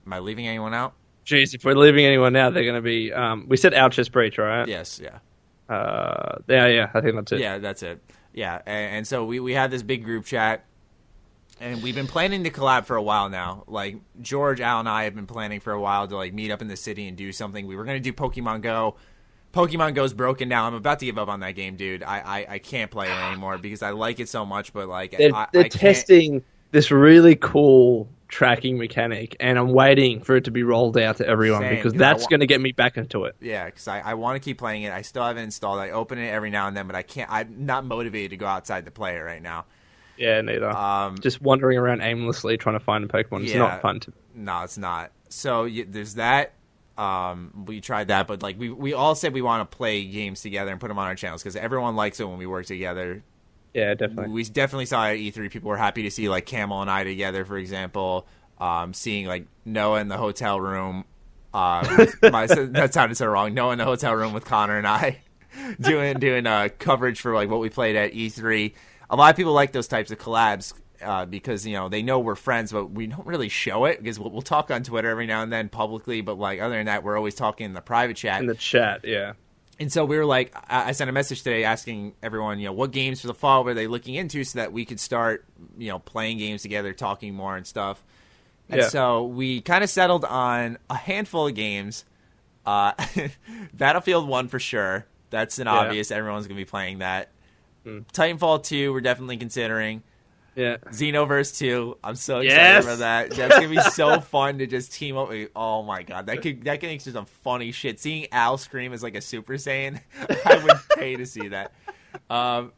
Am I leaving anyone out? Jeez, if we're leaving anyone out, they're going to be. Um, we said Ouch's breach, right? Yes, yeah. Uh, yeah, yeah. I think that's it. Yeah, that's it. Yeah, and, and so we we have this big group chat, and we've been planning to collab for a while now. Like George, Al, and I have been planning for a while to like meet up in the city and do something. We were gonna do Pokemon Go. Pokemon Go's broken now. I'm about to give up on that game, dude. I I, I can't play it anymore because I like it so much, but like They're, I, they're I testing this really cool tracking mechanic, and I'm waiting for it to be rolled out to everyone Same, because 'cause I that's wa- going to get me back into it. Yeah, because I, I want to keep playing it. I still haven't installed. I open it every now and then, but I can't. I'm not motivated to go outside to play it right now. Yeah, neither. Um, Just wandering around aimlessly trying to find a Pokemon. It's Yeah. not fun to. No, it's not. So y there's that. Um, we tried that, but like we we all said we want to play games together and put them on our channels because everyone likes it when we work together. Yeah, definitely. we definitely saw at E3 people were happy to see like Camel and I together, for example. Um, seeing like Noah in the hotel room. Uh, *laughs* my, that sounded so wrong. Noah in the hotel room with Connor and I *laughs* doing doing uh, coverage for like what we played at E3. A lot of people like those types of collabs uh, because you know they know we're friends, but we don't really show it because we'll, we'll talk on Twitter every now and then publicly. But like other than that, we're always talking in the private chat. In the chat, yeah. And so we were like, I I sent a message today asking everyone, you know, what games for the fall were they looking into so that we could start, you know, playing games together, talking more and stuff. And Yeah. so we kind of settled on a handful of games. Uh, *laughs* Battlefield 1 for sure. That's an Yeah. obvious. Everyone's going to be playing that. Mm. Titanfall 2, we're definitely considering. Yeah. Xenoverse 2, I'm so excited Yes! about that. That's gonna be *laughs* so fun to just team up. With, oh my god, that could that could make some funny shit. Seeing Al scream as like a Super Saiyan, *laughs* I would pay to see that. Um,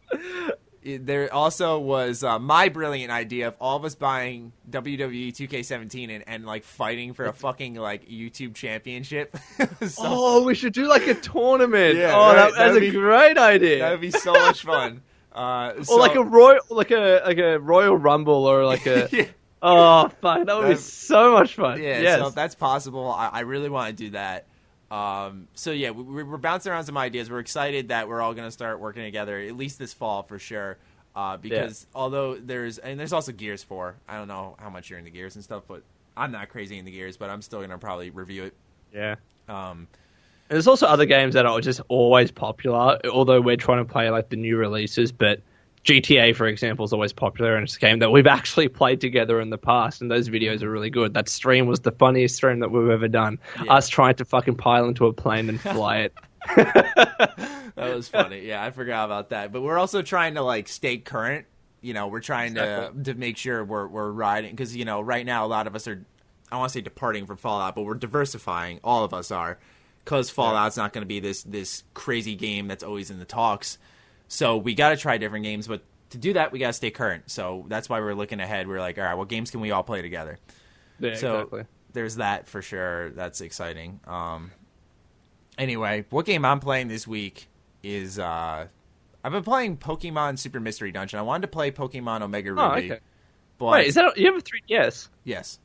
there also was uh, my brilliant idea of all of us buying WWE 2K17 and, and like fighting for a fucking like YouTube championship. *laughs* So- Oh, we should do like a tournament. Yeah, oh, right, that, that's that'd a be- great idea. that would be so much fun. Uh, or so- like a royal, like a like a Royal Rumble, or like a. *laughs* yeah. Oh fuck, that would be so much fun. Yeah, yes. so if that's possible, I, I really want to do that. Um, so yeah, we, we're bouncing around some ideas. We're excited that we're all going to start working together at least this fall for sure. Uh, because although there's and there's also Gears Four. I don't know how much you're into Gears and stuff, but I'm not crazy into Gears. But I'm still going to probably review it. yeah. Um, And there's also other games that are just always popular, although we're trying to play like the new releases. But GTA, for example, is always popular, and it's a game that we've *laughs* actually played together in the past, and those videos are really good. That stream was the funniest stream that we've ever done. Yeah. Us trying to fucking pile into a plane and fly it. *laughs* *laughs* that was funny. Yeah, I forgot about that. But we're also trying to like stay current. You know, we're trying Exactly. to to make sure we're we're riding because you know right now a lot of us are. I want to say departing from Fallout, but we're diversifying. All of us are, because Fallout's not going to be this this crazy game that's always in the talks. So we got to try different games, but to do that, we got to stay current. So that's why we're looking ahead. We're like, all right, what games can we all play together? Yeah, so exactly. there's that for sure. That's exciting. Um, anyway, what game I'm playing this week is uh, I've been playing Pokemon Super Mystery Dungeon. I wanted to play Pokemon Omega Ruby. Oh, okay. But Wait, is that you have a 3DS? yes?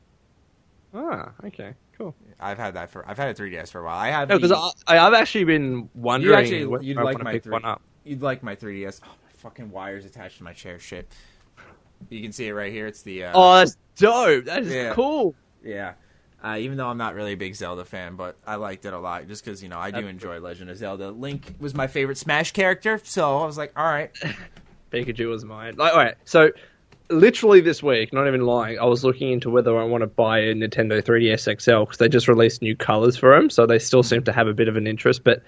Ah, okay, cool. I've had that for I've had a 3DS for a while. I have No, because the- I, I've actually been wondering. you actually when you'd like my three, one up. You'd like my 3DS. Oh, my fucking wires attached to my chair. Shit. You can see it right here. It's the uh, Oh, that's dope. That is Yeah. cool. Yeah. Uh, even though I'm not really a big Zelda fan, but I liked it a lot just because, you know, I do That's enjoy Legend of Zelda. Link was my favorite Smash character, so I was like, all right. *laughs* Pikachu was mine. Like, all right, so literally this week, not even lying, I was looking into whether I want to buy a Nintendo 3DS XL because they just released new colors for them, so they still seem to have a bit of an interest. But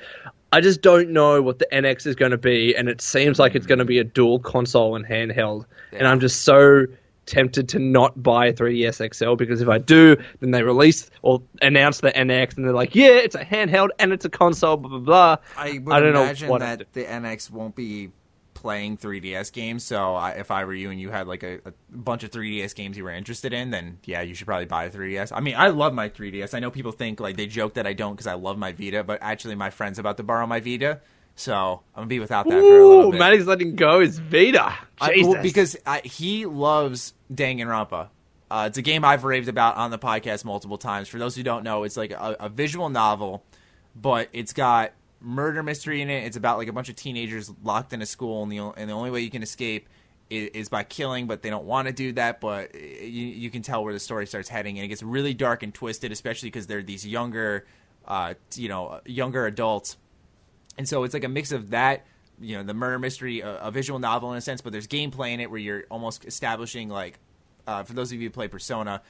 I just don't know what the NX is going to be, and it seems like it's going to be a dual console and handheld, and I'm just so tempted to not buy a 3DS XL because if I do, then they release or announce the NX, and they're like, yeah, it's a handheld and it's a console, blah blah blah. I would I don't know imagine what I'd that the NX won't be playing 3DS games, so I, if I were you and you had like a, a bunch of 3DS games you were interested in, then yeah, you should probably buy a 3DS. I mean, I love my 3DS. I know people think like they joke that I don't because I love my Vita, but actually my friend's about to borrow my Vita, so I'm gonna be without that for a little Ooh, bit. Matty's letting go his Vita. I- well, because I, he loves Danganronpa. Uh, it's a game I've raved about on the podcast multiple times. For those who don't know, it's like a, a visual novel, but it's got murder mystery in it. It's about like a bunch of teenagers locked in a school, and the and the only way you can escape is, is by killing. But they don't want to do that. But you, you can tell where the story starts heading, and it gets really dark and twisted, especially because they're these younger, uh, you know, younger adults and so it's like a mix of that, you know, the murder mystery, a, a visual novel in a sense, but there's gameplay in it where you're almost establishing like, uh, for those of you who play Persona,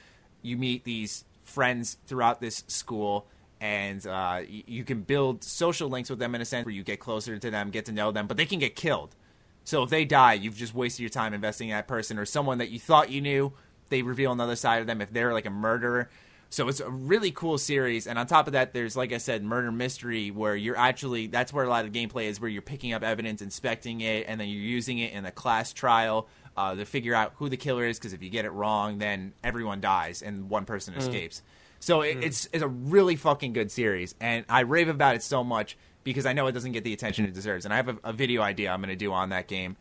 you meet these friends throughout this school, and uh, y- you can build social links with them in a sense where you get closer to them, get to know them, but they can get killed. So if they die, you've just wasted your time investing in that person or someone that you thought you knew. They reveal another side of them if they're like a murderer. So it's a really cool series, and on top of that, there's like I said, murder mystery, where you're actually that's where a lot of the gameplay is, where you're picking up evidence, inspecting it, and then you're using it in a class trial uh, to figure out who the killer is. Because if you get it wrong, then everyone dies and one person escapes. So it, it's it's a really fucking good series, and I rave about it so much because I know it doesn't get the attention it deserves. And I have a, a video idea I'm going to do on that game.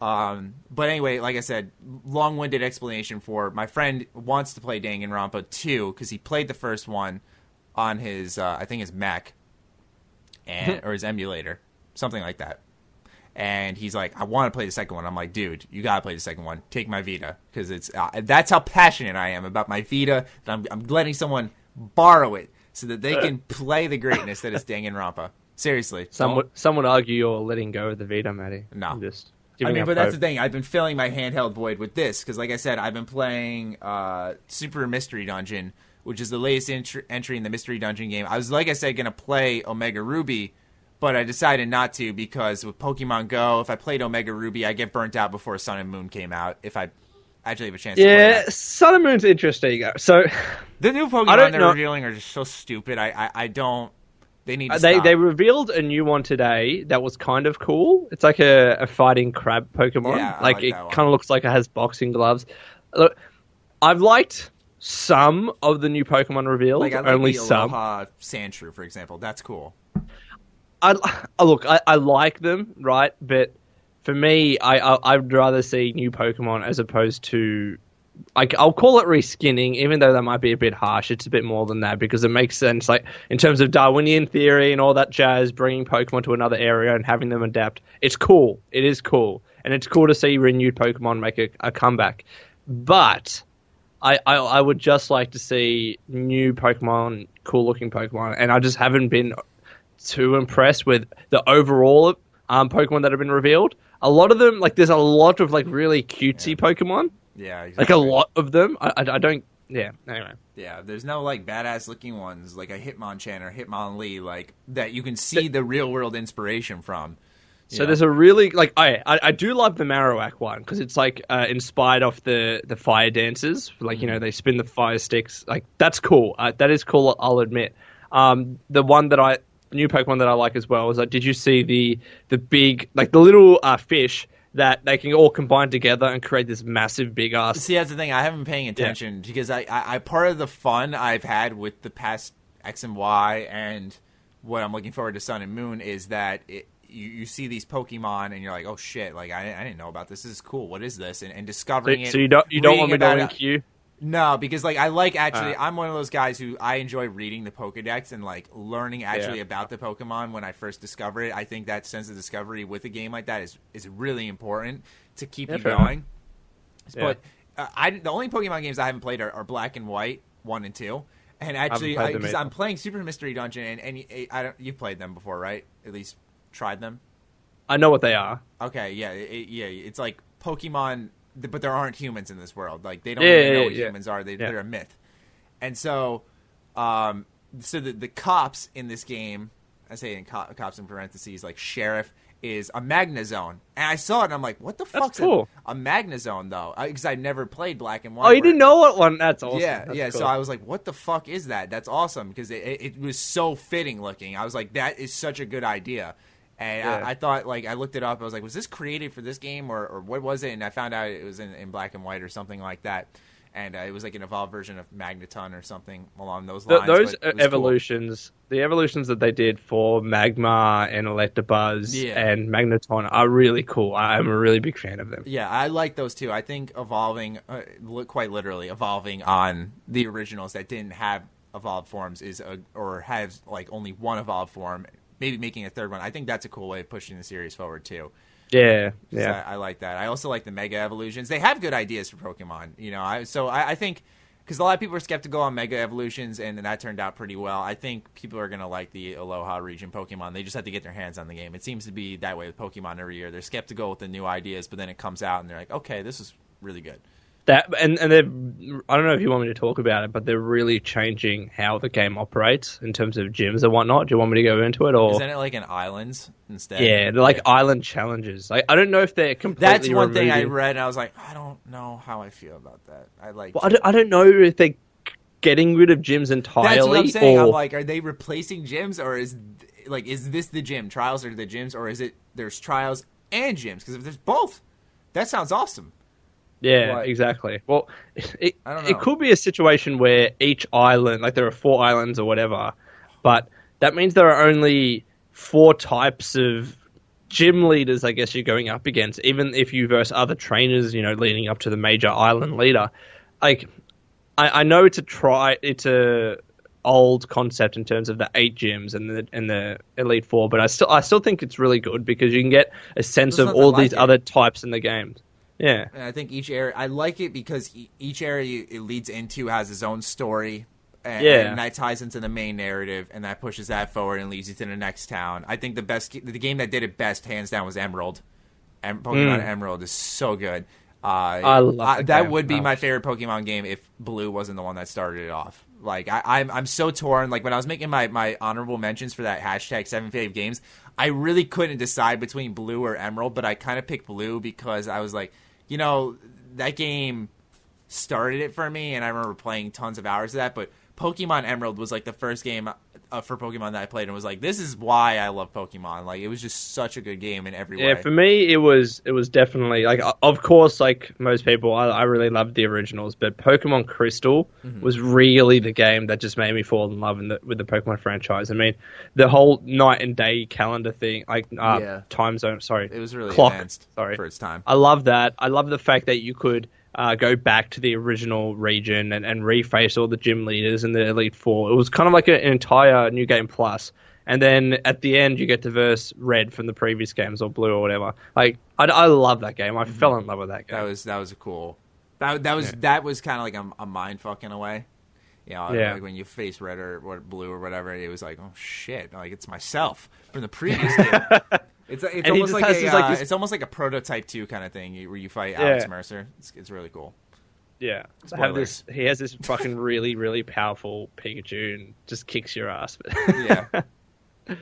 Um, but anyway, like I said, long-winded explanation for my friend wants to play Danganronpa 2 because he played the first one on his, uh, I think his Mac, and *laughs* or his emulator, something like that. And he's like, I want to play the second one. I'm like, dude, you gotta play the second one. Take my Vita because it's uh, that's how passionate I am about my Vita. That I'm, I'm letting someone borrow it so that they can play the greatness that is Danganronpa. Seriously, Some don't- would, some would argue you're letting go of the Vita, Matty. No. I'm just I mean, up but that's the thing. I've been filling my handheld void with this because, like I said, I've been playing uh, Super Mystery Dungeon, which is the latest entr- entry in the Mystery Dungeon game. I was, like I said, going to play Omega Ruby, but I decided not to because with Pokemon Go, if I played Omega Ruby, I get burnt out before Sun and Moon came out. If I actually have a chance, to play Yeah. Sun and Moon's interesting. So *laughs* the new Pokemon they're know- revealing are just so stupid. I, I, I don't. They need to Uh, they stop. they revealed a new one today that was kind of cool. It's like a, a fighting crab Pokemon. Yeah, like, like it kind of looks like it has boxing gloves. Look, I've liked some of the new Pokemon revealed. like like only some. Alola Sandshrew, for example. That's cool. I, I look, I, I like them, right? But for me, I, I I'd rather see new Pokemon as opposed to like I'll call it reskinning, even though that might be a bit harsh. It's a bit more than that because it makes sense, like in terms of Darwinian theory and all that jazz, bringing Pokemon to another area and having them adapt. It's cool. It is cool, and it's cool to see renewed Pokemon make a, a comeback. But I, I I would just like to see new Pokemon, cool looking Pokemon, and I just haven't been too impressed with the overall um, Pokemon that have been revealed. A lot of them, like there's a lot of like really cutesy Pokemon, Yeah, like a lot of them. I, I, I don't. Yeah. Anyway, Yeah, there's no like badass looking ones like a Hitmonchan or Hitmonlee like that you can see the real world inspiration from. so Yeah. there's a really like I I, do love the Marowak one because it's like uh, inspired off the the fire dancers. Like you know they spin the fire sticks. Like that's cool. Uh, that is cool. I'll admit. Um, the one that I new Pokemon that I like as well is like, did you see the the big like the little uh, fish that they can all combine together and create this massive big ass See, that's the thing. I haven't been paying attention because I, I, I part of the fun I've had with the past X and Y and what I'm looking forward to Sun and Moon is that it, you, you see these Pokemon and you're like, oh shit, like I, I didn't know about this. This is cool. What is this? And, and So, discovering it. so you don't you don't want me to link you? No, because like I like actually, Uh. I'm one of those guys who I enjoy reading the Pokedex and like learning actually Yeah. about the Pokemon when I first discover it. I think that sense of discovery with a game like that is is really important to keep Yeah, you fair going. Yeah. But uh, I the only Pokemon games I haven't played are, are Black and White one and two. And actually, because. I'm playing Super Mystery Dungeon, and, and you- I don't, you've played them before, right? At least tried them. I know what they are. Okay, yeah, it, yeah. It's like Pokemon, but there aren't humans in this world. Like they don't Yeah, even yeah, know yeah, what yeah. humans are. They. They're a myth. And so, um, so the the cops in this game, I say in co- cops in parentheses, like sheriff is a Magnezone, and I saw it, and I'm like, what the That's fuck's cool. a, a Magnezone though? Because I've never played Black and White. Oh, you didn't know what one? That's awesome. yeah, That's yeah. cool. So I was like, "What the fuck is that?" That's awesome because it, it, it was so fitting looking. I was like, "That is such a good idea." And Yeah. I, I thought, like, I looked it up. I was like, "Was this created for this game or, or what was it?" And I found out it was in, in black and white or something like that. And uh, it was like an evolved version of Magneton or something along those Th- lines. those was cool. evolutions, the evolutions that they did for Magmar and Electabuzz Yeah. and Magneton are really cool. I'm a really big fan of them. Yeah, I like those too. I think evolving, uh, quite literally, evolving on the originals that didn't have evolved forms is a, or has like only one evolved form, maybe making a third one. I think that's a cool way of pushing the series forward too. Yeah, yeah. I, I like that. I also like the mega evolutions. They have good ideas for Pokemon. You know, I so I, I think because a lot of people are skeptical on mega evolutions, and that turned out pretty well. I think people are gonna like the Alola region Pokemon. They just have to get their hands on the game. It seems to be that way with Pokemon every year. They're skeptical with the new ideas, but then it comes out and they're like, okay, this is really good. That and and they're I don't know if you want me to talk about it, but they're really changing how the game operates in terms of gyms and whatnot. Do you want me to go into it or? Isn't it like an islands instead? yeah, they're like island challenges. Like I don't know if they're completely. That's one thing I read, and I was like, I don't know how I feel about that. I like. Well, I don't, I don't know if they're getting rid of gyms entirely. That's what I'm saying. Or, I'm like, are they replacing gyms, or is like is this the gym? Trials are the gyms, or is it there's trials and gyms? Because if there's both, that sounds awesome. Yeah, Like- exactly. Well, it, I don't know. it could be a situation where each island, like there are four islands or whatever, but that means there are only four types of gym leaders, I guess you're going up against, even if you verse other trainers, you know, leading up to the major island leader, like I, I know it's a try, it's a old concept in terms of the eight gyms and the and the elite four, but I still I still think it's really good because you can get a sense There's of all like these it. other types in the games. Yeah, And I think each area, I like it because each area it leads into has its own story. And, Yeah. and that ties into the main narrative, and that pushes that forward and leads you to the next town. I think the best, the game that did it best, hands down, was Emerald. And Pokemon Emerald is so good. Uh, I love that would be my favorite Pokemon game if Blue wasn't the one that started it off. Like I, I'm, I'm so torn. Like when I was making my, my honorable mentions for that hashtag seven fave games, I really couldn't decide between Blue or Emerald, but I kind of picked Blue because I was like, you know, that game started it for me, and I remember playing tons of hours of that. But Pokemon Emerald was like the first game uh, for Pokemon that I played, and was like, this is why I love Pokemon. Like it was just such a good game in every yeah. way. Yeah, for me, it was it was definitely like of course, like most people, I, I really loved the originals, but Pokemon Crystal Mm-hmm. was really the game that just made me fall in love in the, with the Pokemon franchise. I mean, the whole night and day calendar thing, like uh, Yeah. time zone. Sorry, it was really clock. advanced Sorry, for its time. I love that. I love the fact that you could uh, go back to the original region and, and reface all the gym leaders and the Elite Four. It was kind of like a- an entire New Game Plus. And then at the end, you get to verse Red from the previous games or Blue or whatever. Like, I, I love that game. I fell in love with that game. That was that was a cool. That that was that was kind of like a, a mind fuck in a way. You know, Yeah. like when you face red or, or blue or whatever, it was like, oh shit, like it's myself from the previous game. *laughs* It's it's And almost like has a, this, like, uh, this- it's almost like a prototype two kind of thing where you fight Alex Yeah. Mercer. It's, it's really cool. yeah. I have this, he has this fucking really, really powerful Pikachu and just kicks your ass. But Yeah. *laughs*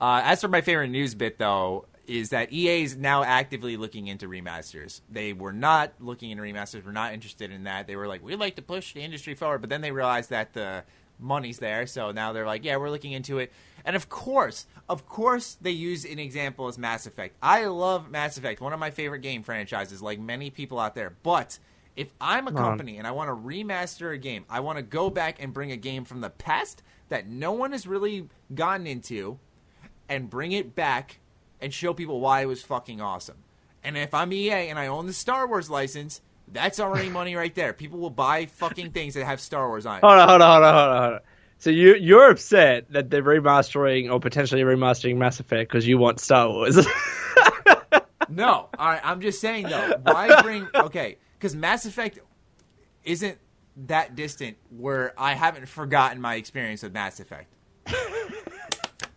Uh, as for my favorite news bit, though, is that EA is now actively looking into remasters. They were not looking into remasters. Were not interested in that. They were like, we'd like to push the industry forward, but then they realized that the money's there, so now they're like, yeah, we're looking into it. And of course, of course, they use an example as Mass Effect. I love Mass Effect, one of my favorite game franchises, like many people out there. But if I'm a company and I want to remaster a game, I want to go back and bring a game from the past that no one has really gotten into and bring it back and show people why it was fucking awesome. And if I'm EA and I own the Star Wars license, that's already money right there. People will buy fucking things that have Star Wars on it. Hold on, hold on, hold on, hold on, hold on. So you you're upset that they're remastering or potentially remastering Mass Effect because you want Star Wars. *laughs* No, all right. I'm just saying though. Why bring? Okay, because Mass Effect isn't that distant. Where I haven't forgotten my experience with Mass Effect.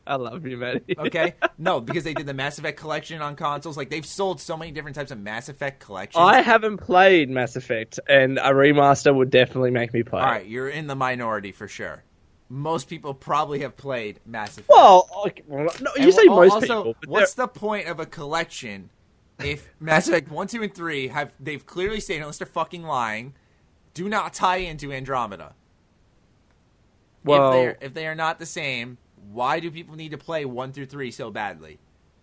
*laughs* I love you, Matty. *laughs* Okay, no, because they did the Mass Effect collection on consoles. Like they've sold so many different types of Mass Effect collections. I haven't played Mass Effect, and a remaster would definitely make me play. All right, you're in the minority for sure. Most people probably have played Mass Effect. Well, okay, well, no, you And say al- most also, people. But what's the point of a collection if Mass Effect one, two, and three have they've clearly stated unless they're fucking lying, do not tie into Andromeda. Well- if if they are not the same, why do people need to play one through three so badly?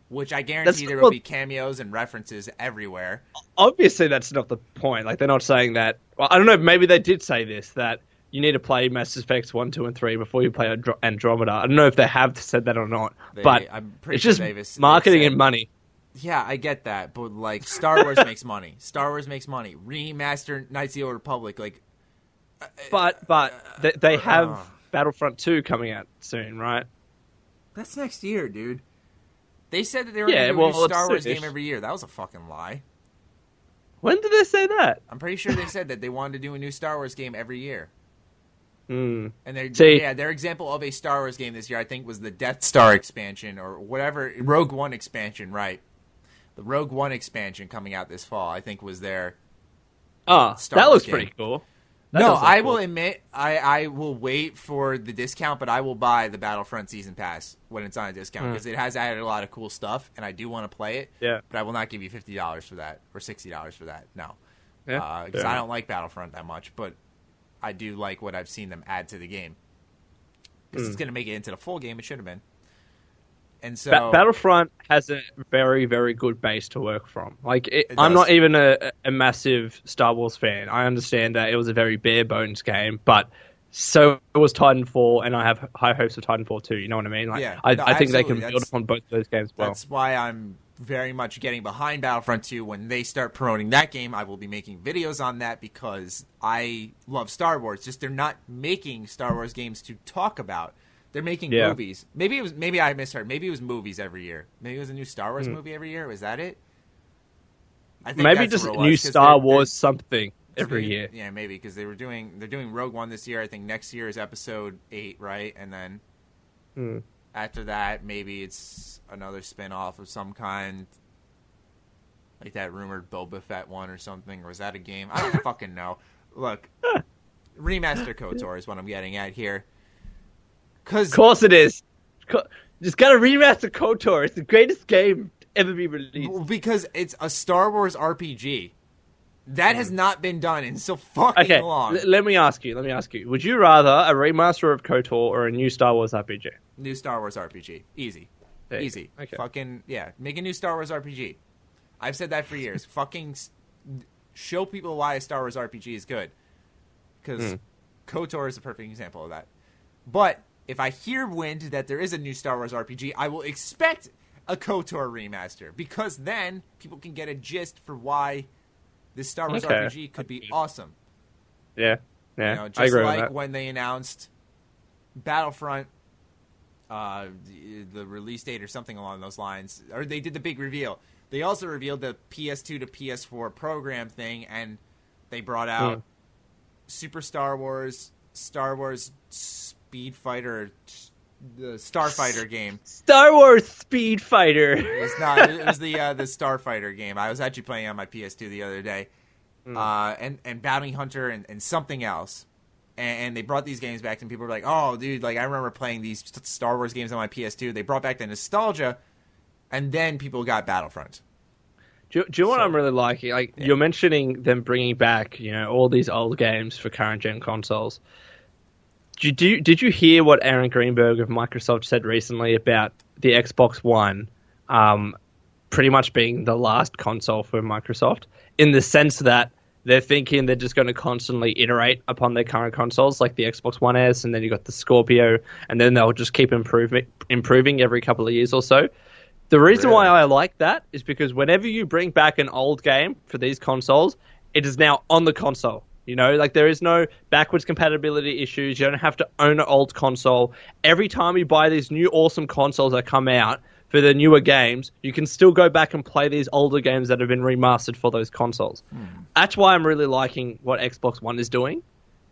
Which I guarantee That's- there will be cameos and references everywhere. obviously that's not the point. Like they're not saying that. Well, I don't know. Maybe they did say this that you need to play Mass Effect one, two, and three before you play Andromeda. I don't know if they have said that or not, They- but I'm pretty it's sure just marketing said- and money. Yeah, I get that, but like Star Wars *laughs* makes money. Star Wars makes money. Remaster Knights of the Old Republic, like uh, But but uh, they, they uh, have uh. Battlefront two coming out soon, right? That's next year, dude. They said that they were Yeah, going to do well, a Star Wars soon-ish. game every year. That was a fucking lie. When did they say that? I'm pretty sure they said that they wanted to do a new Star Wars game every year. *laughs* Hmm. And their See- yeah, their example of a Star Wars game this year, I think, was the Death Star expansion or whatever Rogue One expansion, right? The Rogue One expansion coming out this fall, I think, was their. Oh, Star that Wars looks game. pretty cool. That no, I cool. will admit, I, I will wait for the discount, but I will buy the Battlefront season pass when it's on a discount because it has added a lot of cool stuff, and I do want to play it. Yeah. but I will not give you fifty dollars for that or sixty dollars for that. No, Yeah, because fair I don't like Battlefront that much, but I do like what I've seen them add to the game. Because Hmm. it's going to make it into the full game. It should have been. And so, Ba- Battlefront has a very, very good base to work from. Like, it, It I'm not even a, a massive Star Wars fan. I understand that it was a very bare bones game, but so it was Titanfall, and I have high hopes of Titanfall too. You know what I mean? Like, Yeah, I, no, I think they can build That's- upon both those games well. That's why I'm very much getting behind Battlefront 2. When they start promoting that game, I will be making videos on that because I love Star Wars. Just they're not making Star Wars games to talk about. They're making Yeah. movies. Maybe it was maybe I misheard. Maybe it was movies every year. Maybe it was a new Star. Wars movie every year. Was that it? I think Maybe just new Star they're- they're- Wars something every year. Yeah, maybe because they were doing they're doing Rogue One this year. I think next year is Episode Eight, right? And then Hmm. after that, maybe it's another spin off of some kind, like that rumored Boba Fett one or something. Or is that a game? I don't *laughs* fucking know. Look, *laughs* remaster Kotor is what I'm getting at here. Because Of course it is. Just gotta remaster KOTOR. It's the greatest game ever be released. because it's a Star Wars RPG. That has not been done in so fucking Okay, long. l- let me ask you. Let me ask you. Would you rather a remaster of KOTOR or a new Star Wars RPG? New Star Wars RPG. Easy. You Easy. Okay. Fucking yeah. Make a new Star Wars RPG. I've said that for years. *laughs* Fucking show people why a Star Wars RPG is good. Because Hmm. KOTOR is a perfect example of that. But if I hear wind that there is a new Star Wars RPG, I will expect a KOTOR remaster because then people can get a gist for why this Star Wars Okay. RPG could be awesome. Yeah, yeah. You know, I just agree like when they announced Battlefront, uh, the, the release date or something along those lines, or they did the big reveal. They also revealed the PS2 to PS4 program thing, and they brought out Hmm. Super Star Wars, Star Wars Speed Fighter, the Starfighter game. Star Wars Speed Fighter. It's not. It was the uh, the Starfighter game. I was actually playing on my PS2 the other day, uh, and and Bounty Hunter and, and something else. And, and they brought these games back, and people were like, "Oh, dude! Like I remember playing these Star Wars games on my PS2." They brought back the nostalgia, and then people got Battlefront. Do you, do you know what So- I'm really liking? Like you're mentioning them bringing back, you know, all these old games for current gen consoles. Did you did you hear what Aaron Greenberg of Microsoft said recently about the Xbox One, um, pretty much being the last console for Microsoft in the sense that they're thinking they're just going to constantly iterate upon their current consoles, like the Xbox One S, and then you got the Scorpio, and then they'll just keep improving improving every couple of years or so. The reason why I like that is because whenever you bring back an old game for these consoles, it is now on the console. You know, like there is no backwards compatibility issues. You don't have to own an old console. Every time you buy these new awesome consoles that come out for the newer games, you can still go back and play these older games that have been remastered for those consoles. That's why I'm really liking what Xbox One is doing.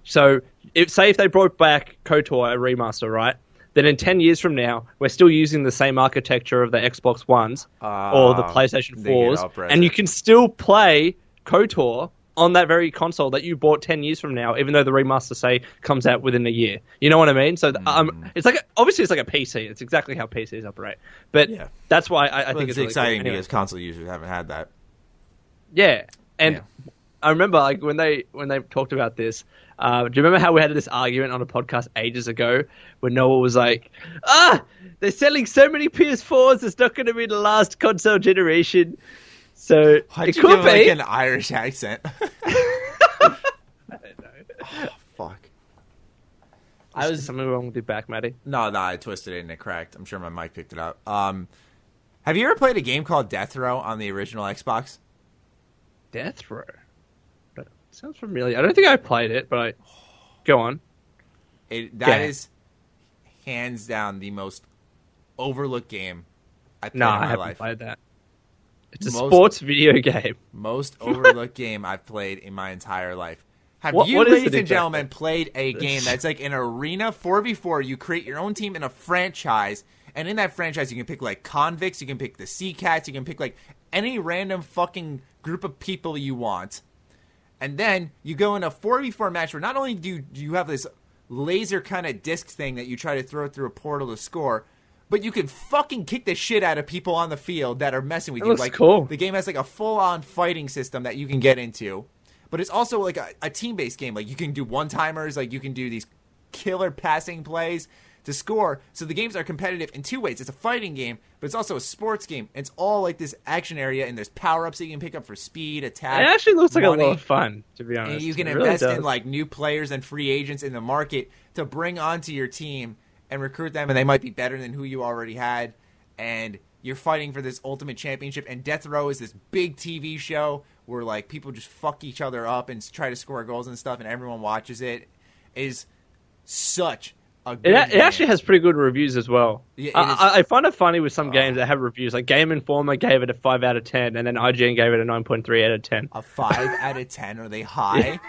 So, if say if they brought back KOTOR a remaster, right? Then in ten years from now, we're still using the same architecture of the Xbox Ones or the Ah, PlayStation Fours, and you can still play KOTOR on that very console that you bought ten years from now, even though the remaster say comes out within a year. You know what I mean? So th- um, it's like a, obviously it's like a PC. It's exactly how PCs operate. But Yeah. that's why I, I Well, think it's it's, really cool. exciting Anyway. because console users haven't had that. Yeah, and Yeah. I remember like when they when they talked about this. Uh, do you remember how we had this argument on a podcast ages ago when Noah was like, "Ah, they're selling so many PS4s. It's not going to be the last console generation." So Why'd it you could give be. like an Irish accent? I don't know. Oh, fuck. I was something wrong with your back, Matty. No, no, I twisted it and it cracked. I'm sure my mic picked it up. Um, have you ever played a game called Death Row on the original Xbox? Death Row. But it sounds familiar. I don't think I played it, but I go on. It, that is Yeah. hands down the most overlooked game I played No, in I my haven't life. played that. It's a Most- sports video game. Most overlooked *laughs* game I've played in my entire life. Have What- you, what ladies and gentlemen, played a *laughs* game that's like an arena 4v4? You create your own team in a franchise, and in that franchise, you can pick like convicts, you can pick the Sea Cats, you can pick like any random fucking group of people you want. And then you go in a 4v4 match where not only do you, do you have this laser kind of disc thing that you try to throw through a portal to score, but you can fucking kick the shit out of people on the field that are messing with That you. Like cool. the game has like a full on fighting system that you can get into. But it's also like a, a team based game. Like you can do one timers, like you can do these killer passing plays. to score. So the games are competitive in two ways. It's a fighting game, but it's also a sports game. It's all like this action area, and there's power ups that you can pick up for speed, attack. It actually looks like a lot of fun, to be honest. And you can It really invest in like new players and free agents in the market to bring onto your team and recruit them, and they might be better than who you already had. And you're fighting for this ultimate championship. And Death Row is this big TV show where like people just fuck each other up and try to score goals and stuff, and everyone watches it. Is such a good It, it actually has pretty good reviews as well. Yeah, I, I, find it funny with some games that have reviews. Like Game Informer gave it a five out of ten, and then IGN gave it a nine point three out of ten. a five out of ten. Are they high?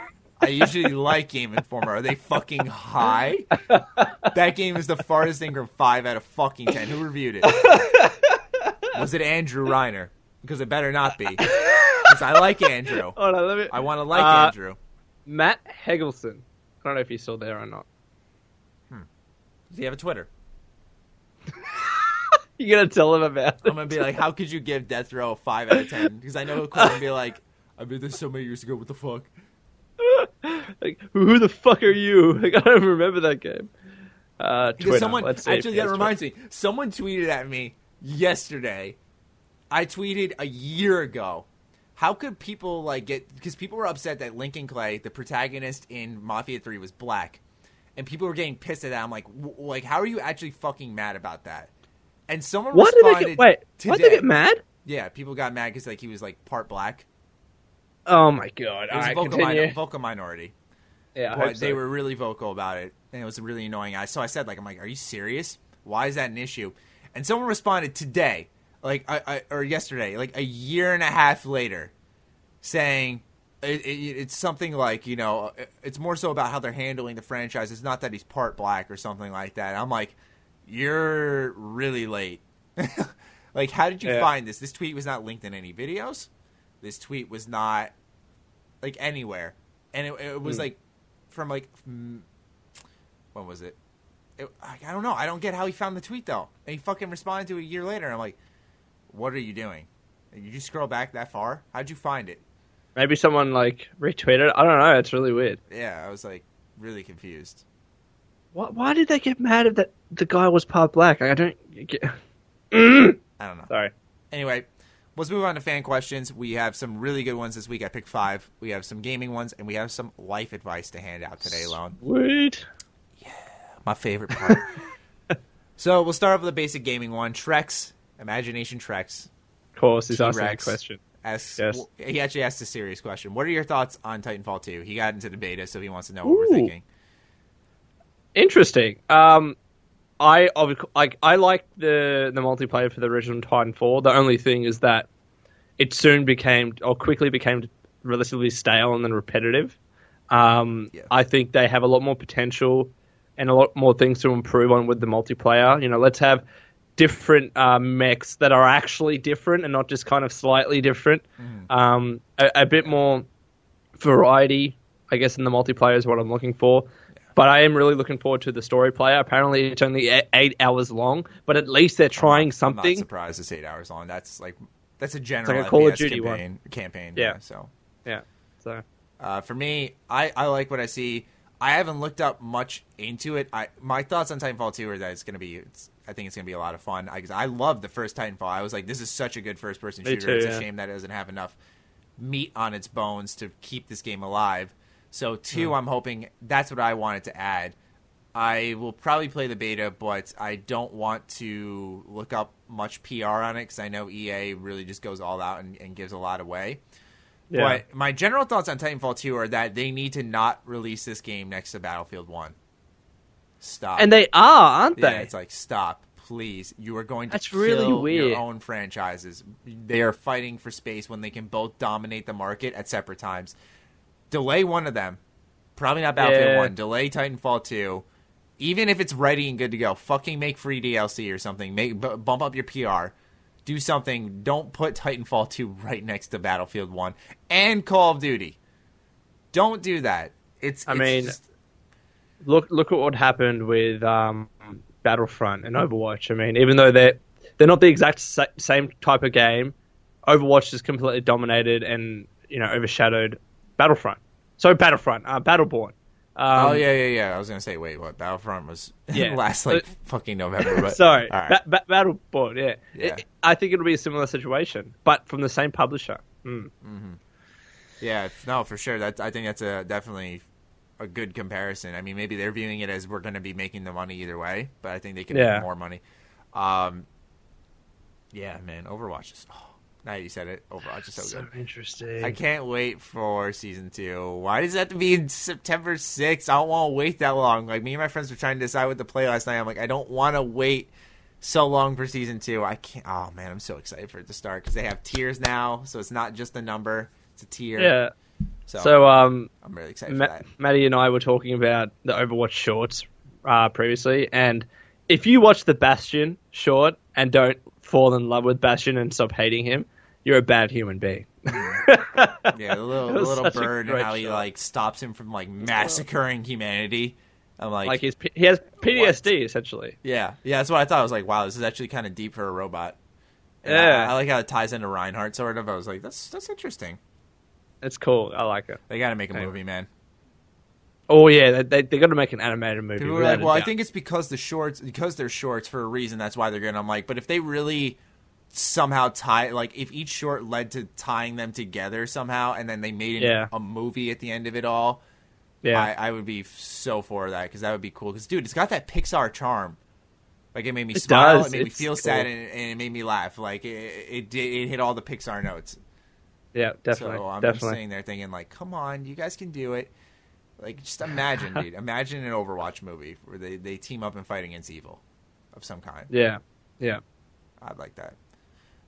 I usually like Game Informer. Are they fucking high? That game is the farthest thing from five out of fucking ten. Who reviewed it? Was it Andrew Reiner? Because it better not be. Because I like Andrew. Oh no, let me. I want to like Uh, Andrew. Matt Helgeson. I don't know if he's still there or not. Does he have a Twitter? *laughs* You gonna tell him about it? I'm gonna be like, how could you give Death Row a five out of ten? Because I know he'll call and be like, I made this so many years ago. What the fuck? *laughs* like, who the fuck are you? *laughs* Like, I don't remember that game. Uh, Twitter. someone actually that reminds me. Someone tweeted at me yesterday. I tweeted a year ago. How could people like get? Because people were upset that Lincoln Clay, the protagonist in Mafia Three, was black, and people were getting pissed at that. I'm like, w- like, how are you actually fucking mad about that? And someone What did they get? Wait, today. what did they get mad? Yeah, people got mad because like he was like part black. Oh my god! It was a vocal, minor, vocal minority. yeah, I but hope they were really vocal about it, and it was really annoying. I so I said like, I'm like, are you serious? Why is that an issue? And someone responded today, like I, I or yesterday, like a year and a half later, saying it, it, it's something like you know, it's more so about how they're handling the franchise. It's not that he's part black or something like that. I'm like, you're really late. *laughs* like, how did you Yeah. find this? This tweet was not linked in any videos. This tweet was not like anywhere, and it, it was Hmm. like from like mm, when was it? it? I I don't know. I don't get how he found the tweet though, and he fucking responded to it a year later. I'm like, what are you doing? You just scroll back that far? How'd you find it? Maybe someone like retweeted. I don't know. It's really weird. Yeah, I was like really confused. Why, why did they get mad at that the guy was part black? I don't get. I don't know. Sorry. Anyway, let's move on to fan questions. We have some really good ones this week. I picked five. We have some gaming ones, and we have some life advice to hand out today, Lone. Sweet. My favorite part. *laughs* so we'll start off with a basic gaming one. Trex, Imagination Trex, Of course, he's asking a question. asks. Yes. well, he actually asked a serious question. What are your thoughts on Titanfall 2? He got into the beta, so he wants to know what Ooh. we're thinking. Interesting. Um, I like I like the the multiplayer for the original Titanfall. The only thing is that it soon became or quickly became relatively stale and then repetitive. Um, Yeah. I think they have a lot more potential and a lot more things to improve on with the multiplayer. You know, let's have different uh, mechs that are actually different and not just kind of slightly different. Um, a, a bit more variety, I guess, in the multiplayer is what I'm looking for. But I am really looking forward to the story player. Apparently, it's only eight, hours long, but at least they're trying I'm not something. surprised it's eight hours long. That's like that's a general like a Call of Duty one. campaign. Campaign, Yeah. yeah. So Yeah. So Uh, for me, I, I like what I see. I haven't looked up much into it. I my thoughts on Titanfall 2 are that it's going to be. It's, I think it's going to be a lot of fun. I, I love the first Titanfall. I was like, this is such a good first person shooter. too, it's yeah. a shame that it doesn't have enough meat on its bones to keep this game alive. So two, mm. I'm hoping that's what I wanted to add. I will probably play the beta, but I don't want to look up much PR on it because I know EA really just goes all out and, and gives a lot away. yeah. But my general thoughts on Titanfall 2 are that they need to not release this game next to Battlefield 1. Stop. and they are, aren't yeah, they? it's like stop, please. You are going to That's kill really weird. your own franchises. They are fighting for space when they can both dominate the market at separate times. Delay one of them. Probably not Battlefield Yeah. 1. Delay Titanfall 2. Even if it's ready and good to go, fucking make free DLC or something. Make b- bump up your PR. Do something. Don't put Titanfall 2 *laughs* right next to Battlefield 1 and Call of Duty. Don't do that. It's. I it's mean, just- look look at what happened with um, Battlefront and Overwatch. I mean, even though they're they're not the exact sa- same type of game, Overwatch is completely dominated and you know overshadowed Battlefront. So Battlefront, uh, Battleborn. Um, oh yeah, yeah, yeah. I was gonna say, wait, what? Battlefront was *laughs* Yeah. last like fucking November. But *laughs* Sorry, right. ba- ba- Battleborn. Yeah, Yeah. It- I think it'll be a similar situation, but from the same publisher. Mm. Yeah, no, for sure. That I think that's a definitely a good comparison. I mean, maybe they're viewing it as we're going to be making the money either way, but I think they can Yeah. make more money. Um, yeah, man, Overwatch is. Oh, now you said it, Overwatch is so, So good. interesting. I can't wait for season two. Why does it have to be September 6th? I don't want to wait that long. Like me and my friends were trying to decide what to play last night. I'm like, I don't want to wait so long for season two. I can't. Oh man, I'm so excited for it to start because they have tiers now, so it's not just a number; it's a tier. Yeah. So, So, um, I'm really excited Ma- for that. Matty and I were talking about the Overwatch shorts uh, previously, and if you watch the Bastion short and don't fall in love with Bastion and stop hating him, you're a bad human being. Mm. Yeah, the little, *laughs* the little bird and how he shot. like stops him from like massacring humanity. I'm like, like he's he has PTSD essentially. yeah, yeah. That's what I thought. I was like, wow, this is actually kind of deep for a robot. And Yeah. I, I like how it ties into Reinhardt sort of. I was like, that's that's interesting. It's cool. I like it. They got to make a Anyway. movie, man. Oh yeah, they they, they got to make an animated movie. People were like, well, I think it's because the shorts, because they're shorts for a reason. That's why they're good. I'm like, but if they really somehow tie, like, if each short led to tying them together somehow, and then they made Yeah. a movie at the end of it all, yeah, I, I would be so for that because that would be cool. Because dude, it's got that Pixar charm. Like it made me It smile, does. it made me feel cool. sad, and, and it made me laugh. Like it, it, it hit all the Pixar notes. yeah, definitely, so I'm definitely. sitting there thinking, like, come on, you guys can do it. Like, just imagine, dude. Imagine an Overwatch movie where they, they team up and fight against evil of some kind. Yeah, yeah. I'd like that.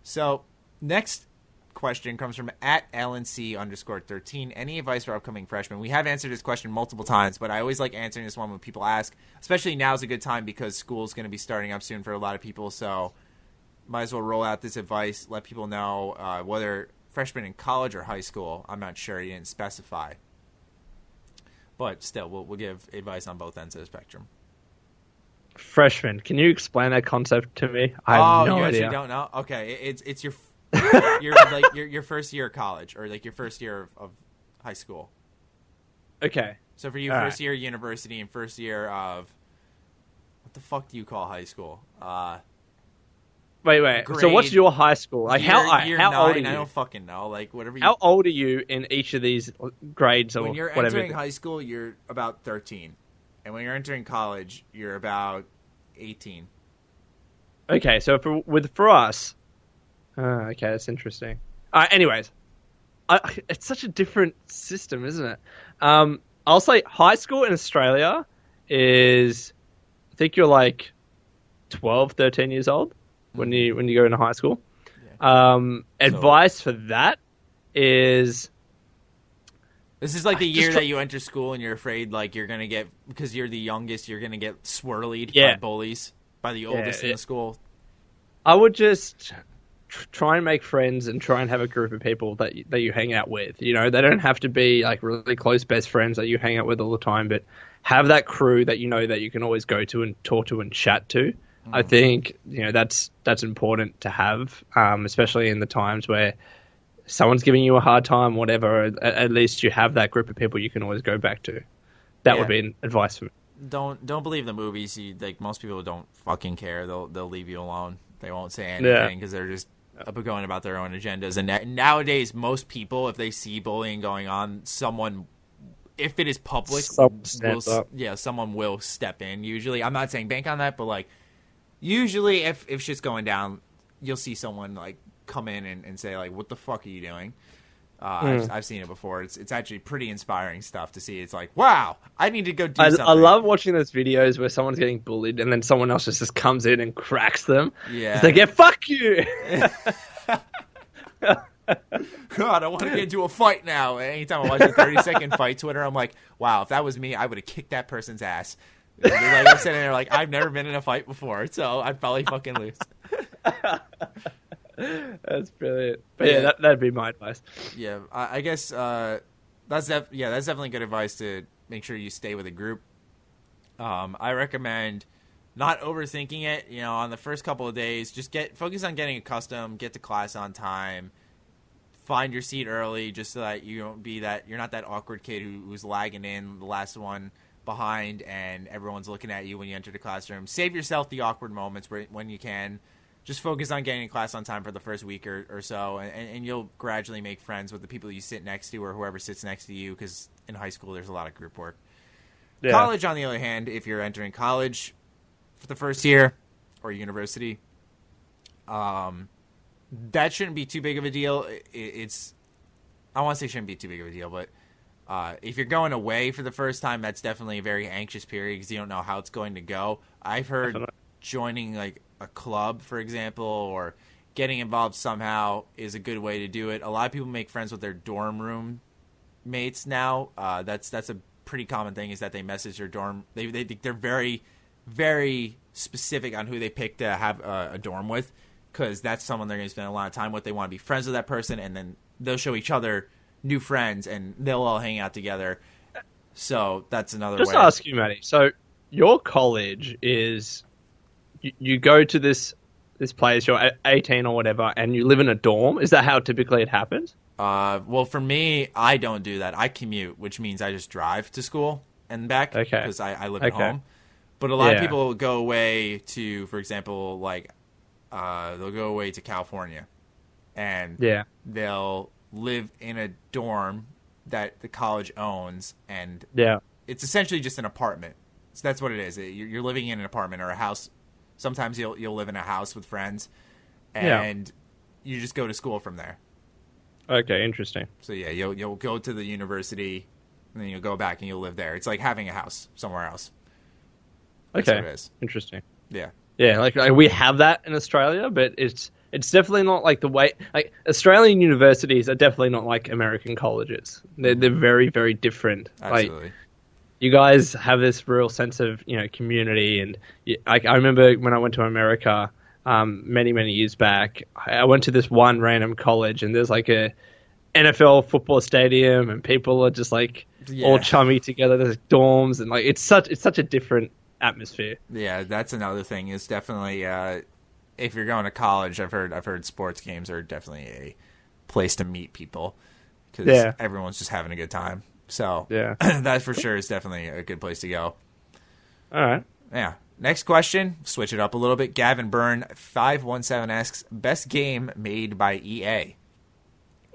So, next question comes from at LNC underscore 13. Any advice for upcoming freshmen? We have answered this question multiple times, but I always like answering this one when people ask, especially now is a good time because school's going to be starting up soon for a lot of people. So, might as well roll out this advice, let people know uh, whether freshmen in college or high school. I'm not sure. You didn't specify. But still, we'll, we'll give advice on both ends of the spectrum. Freshman, can you explain that concept to me? I oh, have no you idea. actually don't know? Okay, it's it's your *laughs* your like your your first year of college or like your first year of, of high school. Okay, So for you, All first right. year university and first year of what the fuck do you call high school? Uh, wait, wait. so, what's your high school? Like, how year, year how nine, old are I you? don't fucking know. Like whatever. You, How old are you in each of these grades or when you're whatever? entering high school, you're about thirteen, and when you're entering college, you're about eighteen. Okay, so for with for us, uh, okay, that's interesting. Uh, anyways, I, it's such a different system, isn't it? Um, I'll say high school in Australia is, I think you're like 12, 13 years old when you when you go into high school. Um, advice for that is This is like the I year that you enter school and you're afraid like you're gonna get because you're the youngest, you're gonna get swirlied Yeah. by bullies by the oldest in it- the school. I would just try and make friends and try and have a group of people that you, that you hang out with. You know, they don't have to be like really close best friends that you hang out with all the time, but have that crew that you know that you can always go to and talk to and chat to. I think you know that's that's important to have, um, especially in the times where someone's giving you a hard time, whatever. At, at least you have that group of people you can always go back to. That Yeah. would be an advice for me. Don't don't believe the movies. You, like most people don't fucking care. They'll they'll leave you alone. They won't say anything because they're just up going about their own agendas. And nowadays, most people, if they see bullying going on, someone, if it is public, Someone will, steps s- up. yeah, someone will step in. Usually, I'm not saying bank on that, but like usually, if if shit's going down, you'll see someone like come in and, and say like, "What the fuck are you doing?" Uh, Hmm. I've, I've seen it before. It's it's actually pretty inspiring stuff to see. It's like, wow, I need to go do I, something. I love watching those videos where someone's getting bullied and then someone else just, just comes in and cracks them. Yeah. It's like, yeah, fuck you. *laughs* God, I want to get into a fight now. Anytime I watch a 30 second fight Twitter, I'm like, wow, if that was me, I would have kicked that person's ass. Like, I'm sitting there like, I've never been in a fight before, so I'd probably fucking lose. *laughs* That's brilliant. But yeah, Yeah. that, that'd be my advice. Yeah, I, I guess uh, that's def- yeah, that's definitely good advice to make sure you stay with a group. Um, I recommend not overthinking it. You know, on the first couple of days, just get focus on getting accustomed, get to class on time, find your seat early just so that you don't be that you're not that awkward kid who, who's lagging in the last one behind and everyone's looking at you when you enter the classroom. Save yourself the awkward moments where, when you can. Just focus on getting in class on time for the first week or, or so, and, and you'll gradually make friends with the people you sit next to or whoever sits next to you. Because in high school, there's a lot of group work. Yeah. College, on the other hand, if you're entering college for the first year or university, um, that shouldn't be too big of a deal. It, it's I want to say it shouldn't be too big of a deal, but uh, if you're going away for the first time, that's definitely a very anxious period because you don't know how it's going to go. I've heard joining like a club, for example, or getting involved somehow is a good way to do it. A lot of people make friends with their dorm room mates now. Uh, that's that's a pretty common thing is that they message their dorm. They they they're very very specific on who they pick to have a, a dorm with because that's someone they're going to spend a lot of time with. They want to be friends with that person, and then they'll show each other new friends, and they'll all hang out together. So that's another Just way. ask you, Matty. So your college is you, you go to this this place. You're 18 or whatever, and you live in a dorm. Is that how typically it happens? Uh, well, for me, I don't do that. I commute, which means I just drive to school and back Okay. because I, I live at home. But a lot of people go away to, for example, like uh, they'll go away to California, and Yeah. they'll live in a dorm that the college owns, and Yeah. it's essentially just an apartment. So that's what it is. You're living in an apartment or a house. Sometimes you'll you'll live in a house with friends, Yeah. and you just go to school from there. Okay. Interesting. So yeah, you'll you'll go to the university, and then you'll go back and you'll live there. It's like having a house somewhere else. That's Okay. what it is. Interesting. Yeah, Yeah, like, like we have that in Australia, but it's it's definitely not like the way like Australian universities are definitely not like American colleges. They're they're very very different. Like absolutely. you guys have this real sense of you know community, and like I remember when I went to America um, many many years back, I I went to this one random college, and there's like a NFL football stadium, and people are just like Yeah. all chummy together. There's dorms, and like it's such it's such a different atmosphere. yeah, that's another thing. Is definitely uh, if you're going to college, I've heard I've heard sports games are definitely a place to meet people because Yeah. everyone's just having a good time. So Yeah. *clears throat* that for sure is definitely a good place to go. All right. Yeah. Next question, switch it up a little bit. Gavin Byrne five one seven asks best game made by EA.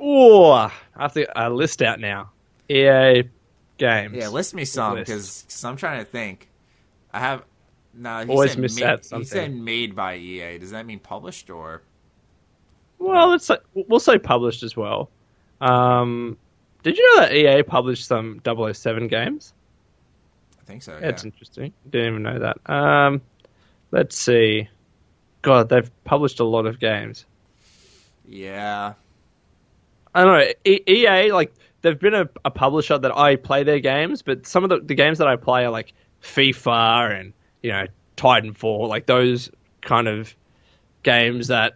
Oh, I have to uh, list out now. EA games. Yeah, list me some because I'm trying to think. I have no. He Always said miss made, out He said made by EA. Does that mean published or? Well, let's say, we'll say published as well. Um, did you know that EA published some 007 games? I think so. Yeah, Yeah. interesting. Didn't even know that. Um, let's see. God, they've published a lot of games. yeah. I don't know. E- EA, like, they've been a, a publisher that I play their games, but some of the, the games that I play are like FIFA and, you know, Titanfall, like those kind of games that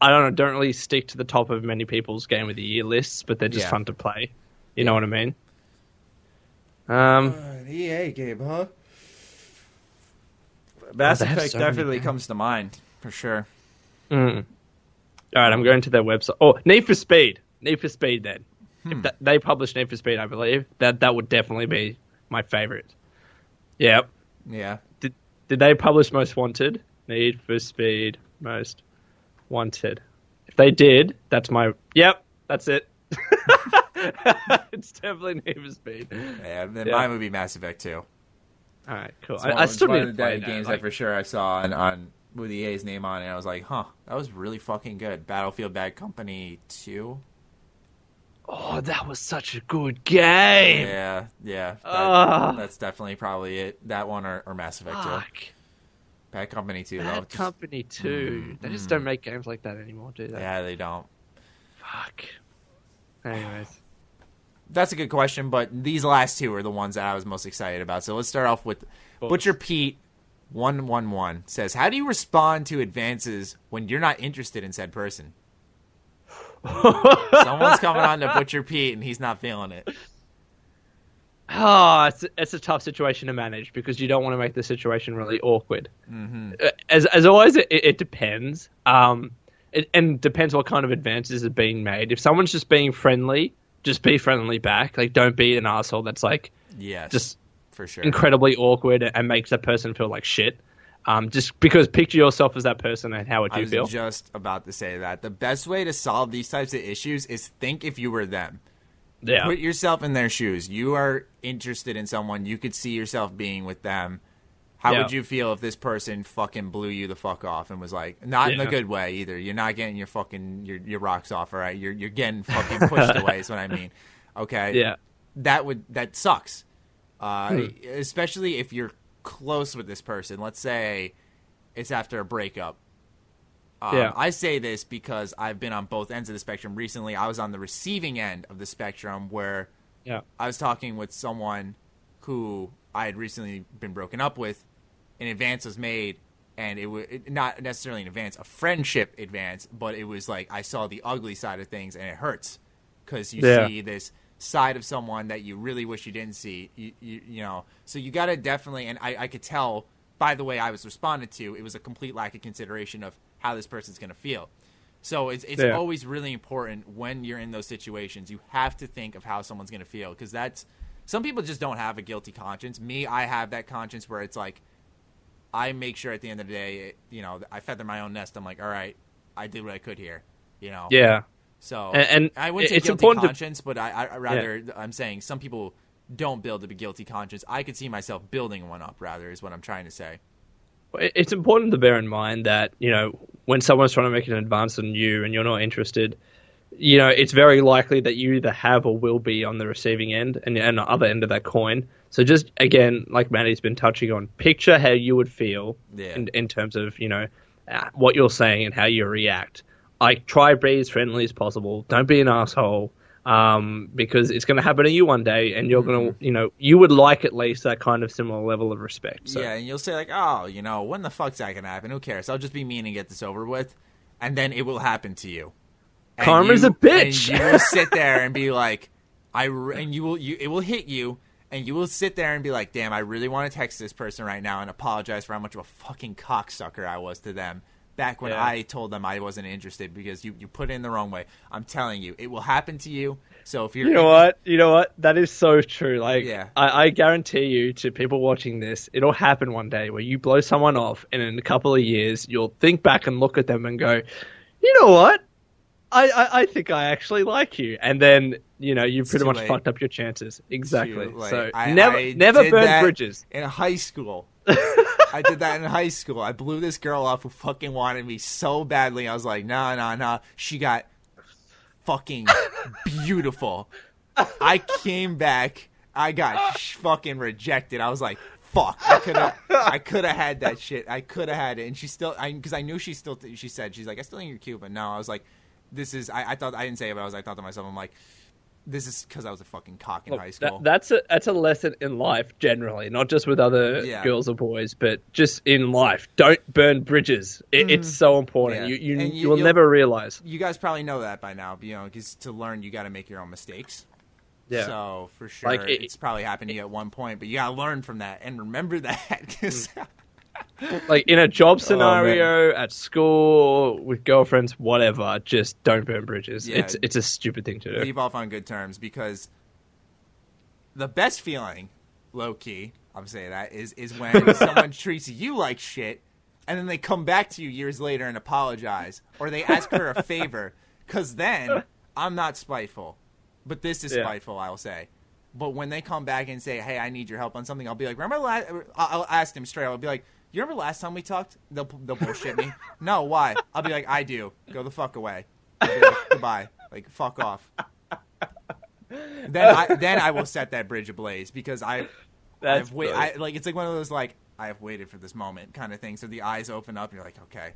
I don't know, don't really stick to the top of many people's game of the year lists, but they're just Yeah. fun to play. You know what I mean? Um, an EA game, huh? Mass they have Effect so definitely comes to mind for sure. mm. All right, I'm going to their website. Oh, Need for Speed. Need for Speed. Then, Hmm. if that, they published Need for Speed, I believe that that would definitely be my favorite. Yep. Yeah. Did did they publish Most Wanted? Need for Speed Most Wanted. If they did, that's my. Yep, that's it. *laughs* it's definitely Need for Speed. Yeah. Then Yeah. mine would be Mass Effect too. All right, cool. It's I, one- I still one need to the play that, games like- that for sure I saw on, on with EA's name on it. I was like, huh, that was really fucking good. Battlefield Bad Company two. Oh, that was such a good game. Yeah, yeah. That, Ah. That's definitely probably it. That one or, or Mass Effect. Fuck. Bad Company two. though. Bad Just- Company 2. Mm, they just mm. don't make games like that anymore, do they? Yeah, they don't. Fuck. Anyways. That's a good question, but these last two are the ones that I was most excited about. So let's start off with course. Butcher Pete. One one one says, "How do you respond to advances when you're not interested in said person? Someone's coming on to *laughs* Butcher Pete and he's not feeling it. Oh, it's, it's a tough situation to manage because you don't want to make the situation really awkward. hmm Uh, As as always, it, it depends. Um, it, and depends what kind of advances are being made. If someone's just being friendly, just be friendly back. Like, don't be an asshole that's like Yes, just for sure. incredibly awkward and makes that person feel like shit. Um, just because picture yourself as that person and how would you I was feel? just about to say that the best way to solve these types of issues is think if you were them. yeah, Put yourself in their shoes. You are interested in someone. You could see yourself being with them. How Yeah. would you feel if this person fucking blew you the fuck off and was like, not in a good way either. You're not getting your fucking your, your rocks off, all right? You're you're getting fucking pushed away. Is what I mean. *laughs* Okay. yeah, That would that sucks. Uh, Hmm. Especially if you're close with this person. Let's say it's after a breakup. Um, Yeah. I say this because I've been on both ends of the spectrum recently. I was on the receiving end of the spectrum where yeah, I was talking with someone who I had recently been broken up with. An advance was made, and it was not necessarily an advance, a friendship advance, but it was like I saw the ugly side of things, and it hurts because you Yeah. see this side of someone that you really wish you didn't see. You, you, you know, so you got to definitely, and I, I could tell by the way I was responded to, it was a complete lack of consideration of how this person's going to feel. So it's it's Yeah. always really important when you're in those situations. You have to think of how someone's going to feel because that's some people just don't have a guilty conscience. Me, I have that conscience where it's like I make sure at the end of the day, it, you know, I feather my own nest. I'm like, all right, I did what I could here, you know. yeah. So And- and I wouldn't say it's guilty important to- conscience, but I, I rather I'm saying some people don't build a guilty conscience. I could see myself building one up. Rather, is what I'm trying to say. It's important to bear in mind that you know when someone's trying to make an advance on you and you're not interested, you know it's very likely that you either have or will be on the receiving end and, and the other end of that coin. So just again, like Matty's been touching on, picture how you would feel Yeah. in, in terms of you know uh, what you're saying and how you react. Like try to be as friendly as possible. Don't be an asshole. Um, because it's going to happen to you one day, and you're going to, you know, you would like at least that kind of similar level of respect. So. Yeah, and you'll say like, oh, you know, when the fuck's that gonna happen? Who cares? I'll just be mean and get this over with, and then it will happen to you. And Karma's you- a bitch. And you will sit there and be like, I, re- and you will, you, it will hit you, and you will sit there and be like, damn, I really want to text this person right now and apologize for how much of a fucking cocksucker I was to them back when Yeah. I told them I wasn't interested because you, you put it in the wrong way. I'm telling you, it will happen to you. So if you're, You know what? You know what? That is so true. Like, Yeah. I, I guarantee you to people watching this, it'll happen one day where you blow someone off, and in a couple of years, you'll think back and look at them and go, you know what? I, I, I think I actually like you, and then you know you pretty much late. fucked up your chances. Exactly. So I- never I never burn that bridges. in high school. *laughs* I did that in high school. I blew this girl off who fucking wanted me so badly. I was like, nah, nah, nah. She got fucking beautiful. I came back. I got fucking rejected. I was like, fuck. I could have. I could have had that shit. I could have had it. And she still, I because I knew she still. She said she's like, I still think you're cute, but no. I was like, this is. I, I thought I didn't say it, but I was. I thought to myself, I'm like, this is because I was a fucking cock in Look, high that- school. that's a that's a lesson in life generally, not just with other Yeah. girls or boys, but just in life. Don't burn bridges. It, It's so important. Mm-hmm. Yeah. You you, you- will never realize. you guys probably know that by now, you know, because to learn, you got to make your own mistakes. Yeah. So for sure, Like, it- it's probably happened to you at one point, but you got to learn from that and remember that. *laughs* like in a job Oh, scenario at school with girlfriends whatever just don't burn bridges Yeah. it's it's a stupid thing to do leave off on good terms because the best feeling, low key, I'm saying that is is when *laughs* someone treats you like shit, and then they come back to you years later and apologize, or they ask for a favor. *laughs* Because then I'm not spiteful, but this is Yeah. spiteful. I'll say. But when they come back and say, "Hey, I need your help on something," I'll be like, "Remember last?" I'll I'll ask them straight. I'll be like, "You remember last time we talked?" They'll they'll bullshit me. *laughs* no, why? I'll be like, "I do. Go the fuck away. Like, Goodbye. Like fuck off." then I then I will set that bridge ablaze because I That's I've wait. I like it's like one of those like I have waited for this moment kind of thing. So the eyes open up and you're like, okay,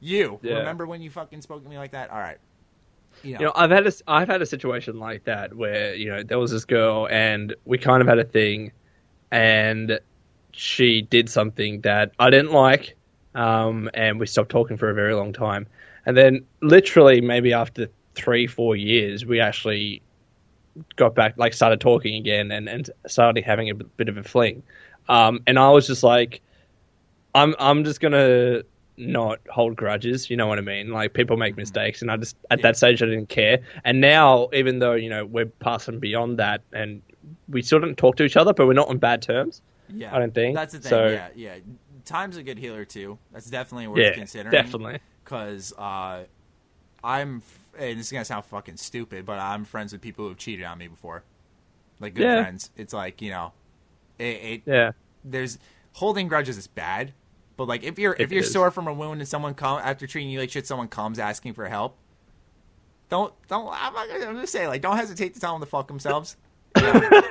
you Yeah. remember when you fucking spoke to me like that? All right, you know, you know i've had a i've had a situation like that where you know there was this girl and we kind of had a thing and she did something that i didn't like um, and we stopped talking for a very long time and then literally maybe after three four years we actually got back like started talking again and, and started having a bit of a fling um, and i was just like i'm i'm just gonna not hold grudges. You know what I mean? Like people make mistakes, and I just at that stage I didn't care. And now, even though you know we're passing beyond that, and we still don't talk to each other, but we're not on bad terms. Yeah, I don't think that's the thing. so. Yeah, yeah. Time's a good healer too. That's definitely worth Yeah, considering. definitely. because uh, I'm. And this is gonna sound fucking stupid, but I'm friends with people who've cheated on me before, like good Yeah. friends. It's like you know, it, it Yeah, there's holding grudges is bad, but like if you're if It you're is. sore from a wound and someone come after treating you like shit, someone comes asking for help. Don't don't. I'm, not gonna, I'm gonna say like don't hesitate to tell them to fuck themselves. *laughs* You know,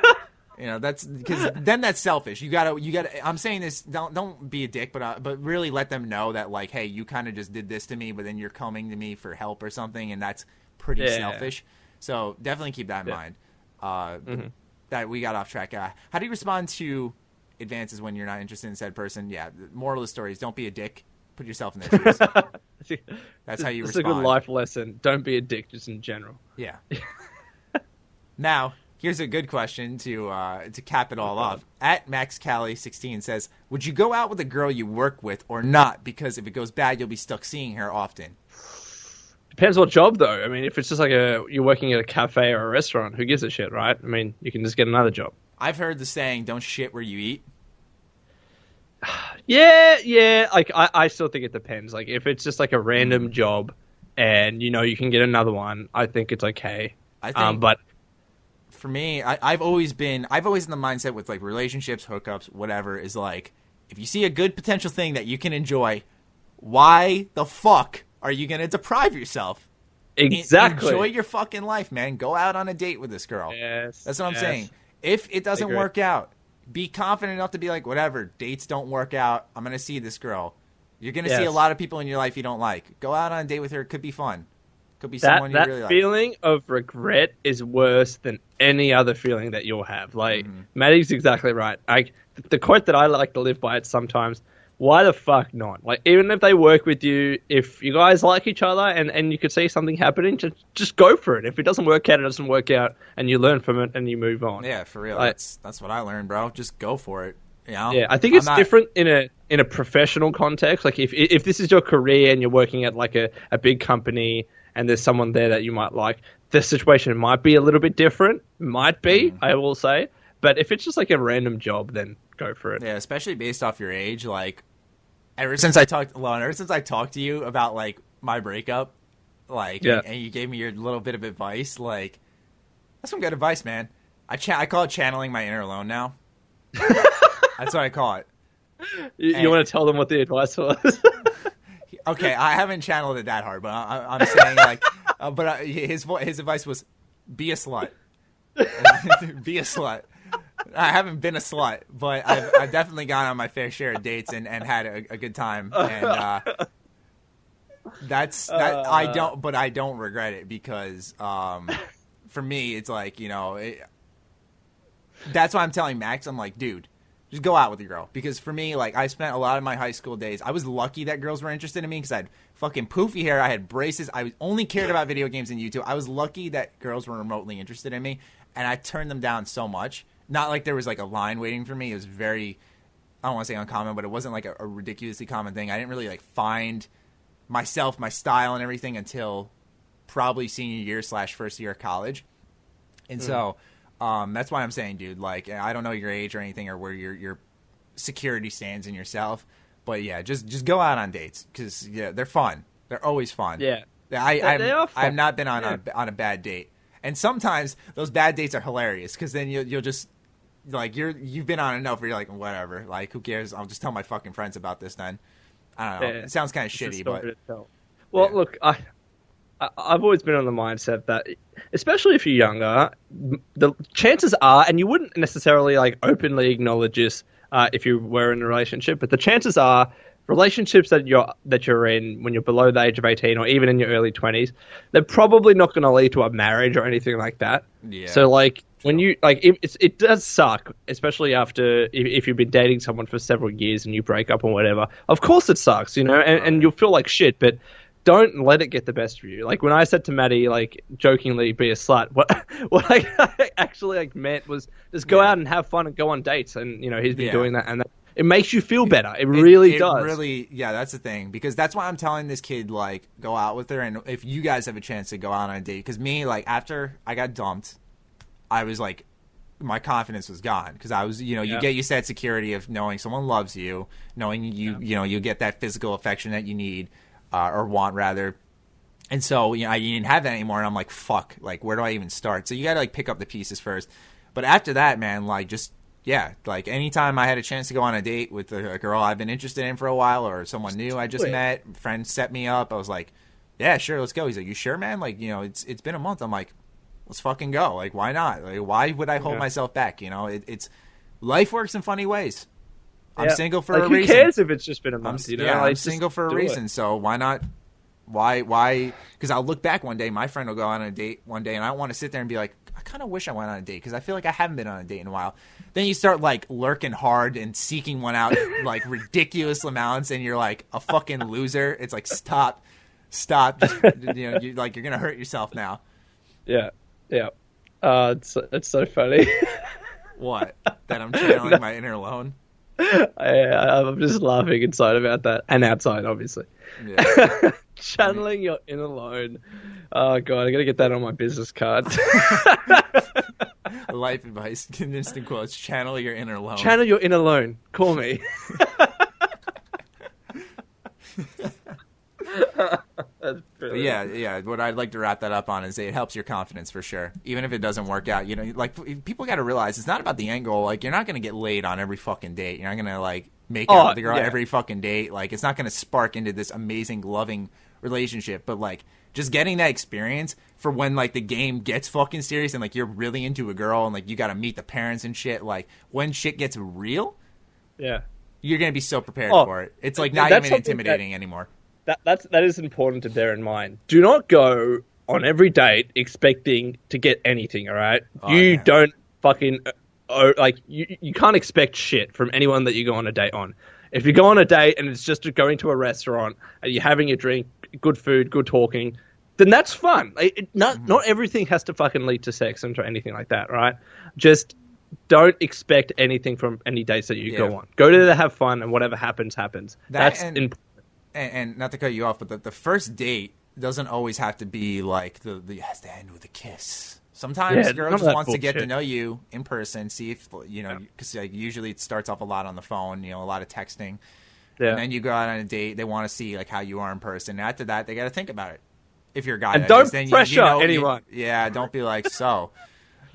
You know, that's because then that's selfish. You gotta you gotta. I'm saying this. Don't don't be a dick, but uh, but really let them know that like, hey, you kind of just did this to me, but then you're coming to me for help or something, and that's pretty Yeah. selfish. So definitely keep that in Yeah. mind. Uh, Mhm. That we got off track. Uh, how do you respond to advances when you're not interested in said person? Yeah. The moral of the story is don't be a dick. Put yourself in their *laughs* shoes. That's how you respond. It's a good life lesson. Don't be a dick, just in general. Yeah. *laughs* now, here's a good question to uh, to cap it all off. At Max Cali 16 says, "Would you go out with a girl you work with or not? Because if it goes bad, you'll be stuck seeing her often." Depends what job though. I mean, if it's just like a you're working at a cafe or a restaurant, who gives a shit, right? I mean, you can just get another job. I've heard the saying, "Don't shit where you eat." *sighs* Yeah, yeah. Like I, I still think it depends. Like if it's just like a random job, and you know you can get another one, I think it's okay. I think, Um, but for me, I, I've always been, I've always in the mindset with like relationships, hookups, whatever, is like, if you see a good potential thing that you can enjoy, why the fuck are you gonna deprive yourself? Exactly. Enjoy your fucking life, man. Go out on a date with this girl. Yes, That's what I'm saying. If it doesn't work out, be confident enough to be like, whatever, dates don't work out. I'm going to see this girl. You're going to see a lot of people in your life you don't like. Go out on a date with her. It could be fun. Could be That someone you that really like. feeling of regret is worse than any other feeling that you'll have. Like Mm-hmm. Matty's exactly right. Like the quote that I like to live by it sometimes. Why the fuck not? Like even if they work with you, if you guys like each other and, and you could see something happening, just just go for it. If it doesn't work out, it doesn't work out, and you learn from it and you move on. Yeah, for real. Like- that's that's what I learned, bro. Just go for it. You know? Yeah, I think it's not- different in a in a professional context. Like if if this is your career and you're working at like a, a big company and there's someone there that you might like, the situation might be a little bit different. Might be, Mm. I will say. But if it's just like a random job, then go for it. Yeah, especially based off your age. Like, ever since I talked, Lone, ever since I talked to you about like my breakup, like, Yeah. and you gave me your little bit of advice, like, that's some good advice, man. I cha- I call it channeling my inner alone now. *laughs* that's what I call it. You, you want to tell them what the advice was? *laughs* Okay, I haven't channeled it that hard, but I, I- I'm saying like, *laughs* uh, but uh, his vo- his advice was, be a slut, *laughs* be a slut. I haven't been a slut, but I've, I've definitely gone on my fair share of dates and, and had a, a good time. And uh, that's that. I Uh. don't, but I don't regret it because um, for me, it's like you know, it, that's why I'm telling Max. I'm like, dude, just go out with your girl because for me, like, I spent a lot of my high school days. I was lucky that girls were interested in me because I had fucking poofy hair. I had braces. I only cared about video games and YouTube. I was lucky that girls were remotely interested in me, and I turned them down so much. Not like there was like a line waiting for me. It was very, I don't want to say uncommon, but it wasn't like a, a ridiculously common thing. I didn't really like find myself, my style, and everything until probably senior year slash first year of college. And hmm. so um, that's why I'm saying, dude, like I don't know your age or anything or where your your security stands in yourself, but yeah, just just go out on dates because yeah, they're fun. They're always fun. yeah. I They- I've, they are fun. I've not been on Yeah. a, on a bad date, and sometimes those bad dates are hilarious because then you'll you'll just like you're you've been on enough where you're like whatever, like who cares? I'll just tell my fucking friends about this then. I don't know. Yeah. It sounds kind of It's shitty, but. Well, Yeah. look, I I've always been on the mindset that, especially if you're younger, the chances are, and you wouldn't necessarily like openly acknowledge this uh, if you were in a relationship, but the chances are relationships that you're that you're in when you're below the age of 18 or even in your early 20s they're probably not going to lead to a marriage or anything like that. Yeah. so like when you like it, it does suck especially after if, if you've been dating someone for several years and you break up or whatever. Of course it sucks you know and, and you'll feel like shit but don't let it get the best of you like when i said to matty like jokingly be a slut what *laughs* what i actually like meant was just go Yeah. out and have fun and go on dates and you know he's been Yeah. doing that and that, It makes you feel better. It really it does. Really, yeah, that's the thing because that's why I'm telling this kid like go out with her, and if you guys have a chance to go out on a date, because me like after I got dumped, I was like, my confidence was gone because I was, you know, you get used to that security of knowing someone loves you, knowing you, you know, you get that physical affection that you need uh, or want rather. And so, you know, I didn't have that anymore. And I'm like, fuck, like, where do I even start? So you got to like pick up the pieces first. But after that, man, like, just, yeah, like anytime I had a chance to go on a date with a, a girl I've been interested in for a while or someone new I just met, friends set me up, I was like, yeah, sure, let's go. He's like, you sure, man? Like, you know, it's it's been a month. I'm like, let's fucking go. Like, why not? Like, why would I hold Yeah. myself back? You know, it, it's life works in funny ways. I'm Yeah. single for like, a who reason. Who cares if it's just been a I'm, month? You know, yeah, like, I'm single for a do it. reason. So why not? Why? Why? Because I'll look back one day. My friend will go on a date one day, and I want to sit there and be like, I kind of wish I went on a date because I feel like I haven't been on a date in a while. Then you start like lurking hard and seeking one out *laughs* like ridiculous amounts, and you're like a fucking loser. It's like stop, stop. Just, you know, you, like you're gonna hurt yourself now. Yeah, yeah. Uh, it's it's so funny. What? *laughs* That I'm channeling my inner alone. *laughs* I, I'm just laughing inside about that, and outside, obviously. Yeah. *laughs* Channeling your inner alone. Oh god, I gotta get that on my business card. *laughs* Life advice, instant quotes. Channel your inner alone. Channel your inner alone. Call me. Yeah, yeah. What I'd like to wrap that up on is it helps your confidence for sure. Even if it doesn't work out, you know, like people got to realize it's not about the goal. Like you're not going to get laid on every fucking date. You're not going to like make out Oh, with the girl yeah. every fucking date. Like it's not going to spark into this amazing, loving relationship. But like just getting that experience for when like the game gets fucking serious and like you're really into a girl and like you got to meet the parents and shit. Like when shit gets real, yeah. you're going to be so prepared Oh, for it. It's like not even something that- intimidating anymore. That that's that is important to bear in mind. Do not go on every date expecting to get anything. All right, Oh, you yeah. don't fucking uh, oh, like you. You can't expect shit from anyone that you go on a date on. If you go on a date and it's just going to a restaurant and you're having a drink, good food, good talking, then that's fun. Like, it, not Mm-hmm. not everything has to fucking lead to sex and to anything like that, right? Just don't expect anything from any dates that you Yeah. go on. Go there to have fun, and whatever happens, happens. That that's and- in, and, and not to cut you off, but the, the first date doesn't always have to be like the the it has to end with a kiss. Sometimes Yeah, girl just wants to get to know you in person, see if you know because like, usually it starts off a lot on the phone, you know, a lot of texting, yeah. and then you go out on a date. They want to see like how you are in person. After that, they got to think about it. If you're a guy, And don't is, then you- pressure you know, you- anyone. yeah, don't be like so.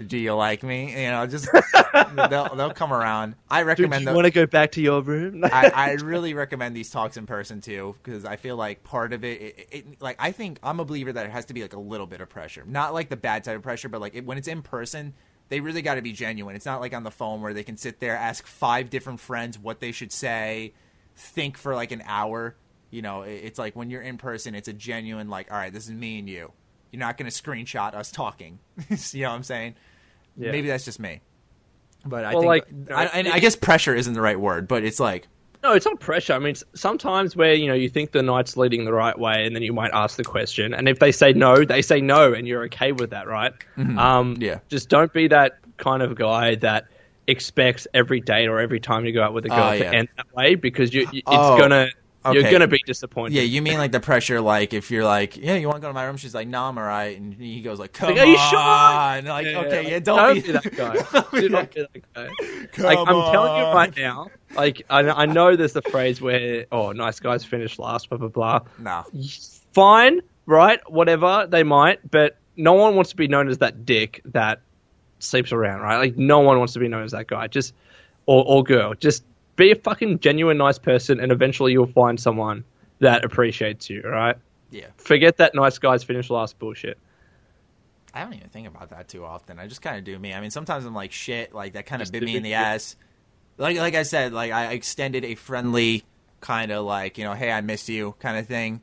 Do you like me? You know, just *laughs* they'll they'll come around. I Dude, recommend. do the- you want to go back to your room? I, *laughs* I really recommend these talks in person too because I feel like part of it, it, it, like I think I'm a believer that it has to be like a little bit of pressure, not like the bad type of pressure, but like it, when it's in person, they really got to be genuine. It's not like on the phone where they can sit there, ask five different friends what they should say, think for like an hour. You know, it, it's like when you're in person, it's a genuine like, all right, this is me and you. You're not going to screenshot us talking. *laughs* you know what I'm saying? Yeah. Maybe that's just me. But I Well, think, like, I, and I guess pressure isn't the right word, but it's like, no, it's not pressure. I mean, s- sometimes where you know you think the night's leading the right way, and then you might ask the question, and if they say no, they say no, and you're okay with that, right? Um, Mm-hmm. Yeah. Just don't be that kind of guy that expects every date or every time you go out with a girl Oh, to yeah. end that way because you, you it's Oh, gonna you're gonna be disappointed. Yeah, you mean like the pressure, like if you're like, yeah, you want to go to my room? She's like, no, I'm alright, and he goes like, come Like, are you on, sure? like, Yeah, okay, yeah, don't, be, that *laughs* guy. don't be Do that- not be that guy. Come like I'm telling you right now, like I, I know there's the phrase where oh nice guys finish last, blah blah blah. No, Fine, right? Whatever they might, but no one wants to be known as that dick that sleeps around, right? Like no one wants to be known as that guy. Just or or girl. Just be a fucking genuine nice person, and eventually you'll find someone that appreciates you. All right? yeah, Forget that nice guys finish last bullshit. I don't even think about that too often. I just kind of do me. I mean, sometimes I'm like, shit, like that kind of bit me in the yeah. ass. Like, like I said, like I extended a friendly kind of like, you know, hey, I missed you kind of thing.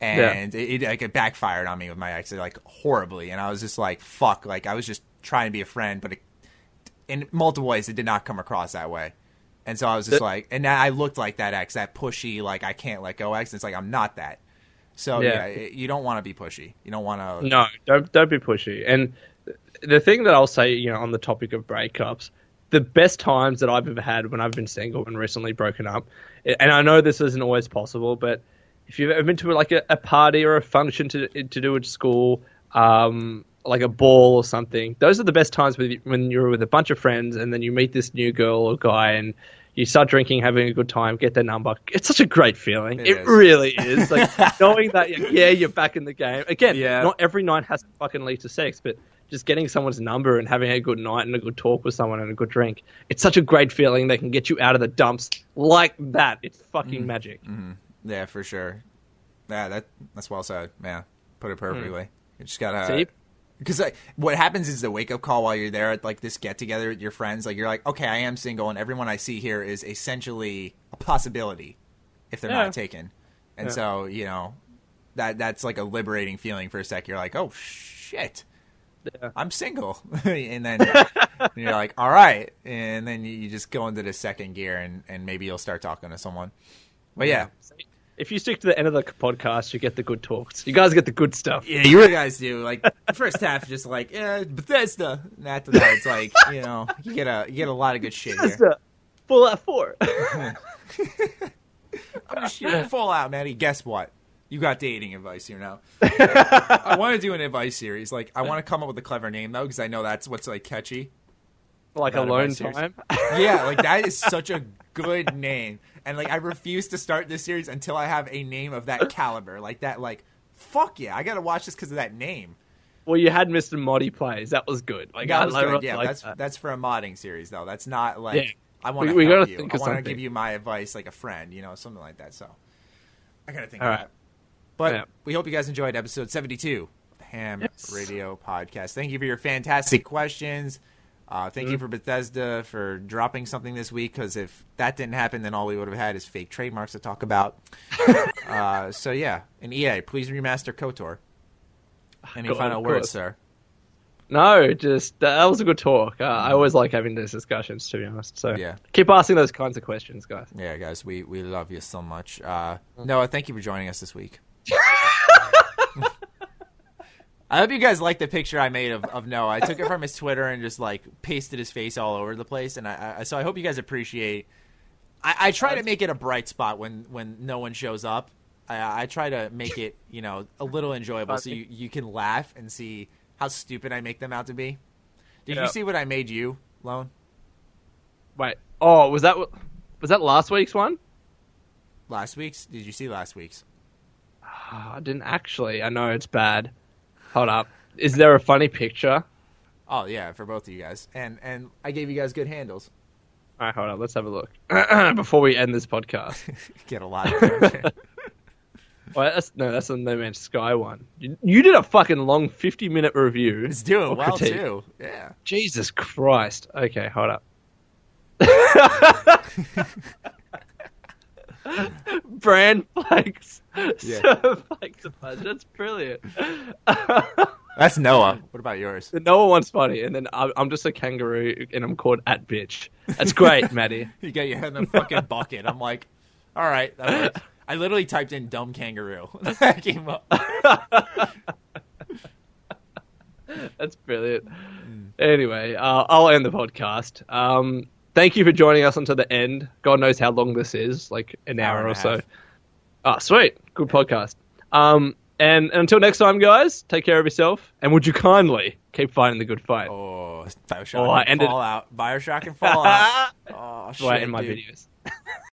And it, it like it backfired on me with my ex like horribly, and I was just like, "Fuck!" Like I was just trying to be a friend, but it, in multiple ways, it did not come across that way. And so I was just like, and I looked like that ex, that pushy, like I can't let go ex. It's like I'm not that. So yeah, Yeah. you don't want to be pushy. You don't want to. No, don't don't be pushy. And the thing that I'll say, you know, on the topic of breakups, the best times that I've ever had when I've been single and recently broken up. And I know this isn't always possible, but if you've ever been to like a, a party or a function to to do at school, um, like a ball or something, those are the best times with, when you're with a bunch of friends and then you meet this new girl or guy and you start drinking, having a good time, get their number. It's such a great feeling. It It, is. really is. Like *laughs* knowing that, yeah, you're back in the game. Again, Yeah. not every night has to fucking lead to sex, but just getting someone's number and having a good night and a good talk with someone and a good drink. It's such a great feeling. They can get you out of the dumps like that. It's Mm. fucking magic. Yeah, for sure. Yeah, that that's well said. Yeah, put it perfectly. You just gotta See? Because like, what happens is the wake up call while you're there at like this get together with your friends. Like you're like, okay, I am single, and everyone I see here is essentially a possibility if they're Yeah. not taken. And Yeah. so you know that that's like a liberating feeling for a sec. You're like, oh shit. Yeah. I'm single, *laughs* and then you're like, all right, and then you, you just go into the second gear, and, and maybe you'll start talking to someone. But yeah? If you stick to the end of the podcast, you get the good talks. You guys get the good stuff. Yeah, you guys do. Like the first half, just like yeah, Bethesda. And after that, it's like you know, you get a you get a lot of good shit here. That's a Fallout 4. *laughs* I'm just shooting full out, Matty. Guess what? You got dating advice here now. *laughs* I want to do an advice series. Like I want to come up with a clever name though, because I know that's what's like catchy. Like alone time. *laughs* Yeah, like that is such a good name, and like I refuse to start this series until I have a name of that caliber. Like that, like fuck yeah, I gotta watch this because of that name. well, you had Mr. Moddy plays. That was good. Like That I was love good. it Yeah, like that's that. that's for a modding series though. That's not like Yeah. I want to We- we help gotta you. think I want to give you my advice like a friend, you know, something like that. So I gotta think All of right. that. But Yeah. we hope you guys enjoyed episode seventy-two of Ham Yes. Radio Podcast. Thank you for your fantastic questions. Uh, thank you Mm-hmm. for Bethesda for dropping something this week because if that didn't happen, then all we would have had is fake trademarks to talk about. *laughs* uh, so yeah, and EA, please remaster KOTOR. Any God, final words, sir? No, just that, that was a good talk. Uh, I always like having these discussions, to be honest. So Yeah. keep asking those kinds of questions, guys. Yeah, guys, we, we love you so much. Uh, Noah, thank you for joining us this week. *laughs* I hope you guys like the picture I made of, of Noah. I took it from his Twitter and just like pasted his face all over the place, and I, I so I hope you guys appreciate. I, I try to make it a bright spot when when no one shows up. I, I try to make it you know a little enjoyable so you, you can laugh and see how stupid I make them out to be. Did Yeah. you see what I made you, Lone? Wait. Oh, was that was that last week's one? Last week's? Did you see last week's? *sighs* I didn't actually. I know it's bad. Hold up. Is there a funny picture? Oh yeah, for both of you guys, and and I gave you guys good handles. All right, hold on. Let's have a look *clears throat* before we end this podcast. *laughs* Get a lot. Of. *laughs* Well, that's, no, that's the No Man's Sky one. You, you did a fucking long fifty-minute review. it's doing well critique. too. Yeah. Jesus Christ. Okay, hold up. *laughs* *laughs* Brand flags. Yeah. *laughs* Serve flags of fudge. That's brilliant. *laughs* That's Noah. What about yours? no one wants funny, and then I'm I'm just a kangaroo, and I'm called at bitch. That's great, Matty. You get your head in the fucking bucket. I'm like, all right, that works. I literally typed in dumb kangaroo. that came up. That's brilliant. Anyway, uh, I'll end the podcast. Um, thank you for joining us until the end. God knows how long this is, like an Hour hour, or so. Ah, sweet. Good podcast. Um, and, and until next time, guys, take care of yourself. And would you kindly keep fighting the good fight? Oh, Bioshock Oh, I and ended- Fallout. Bioshock and *laughs* Fallout. Oh, shit, Right in my dude. videos. *laughs*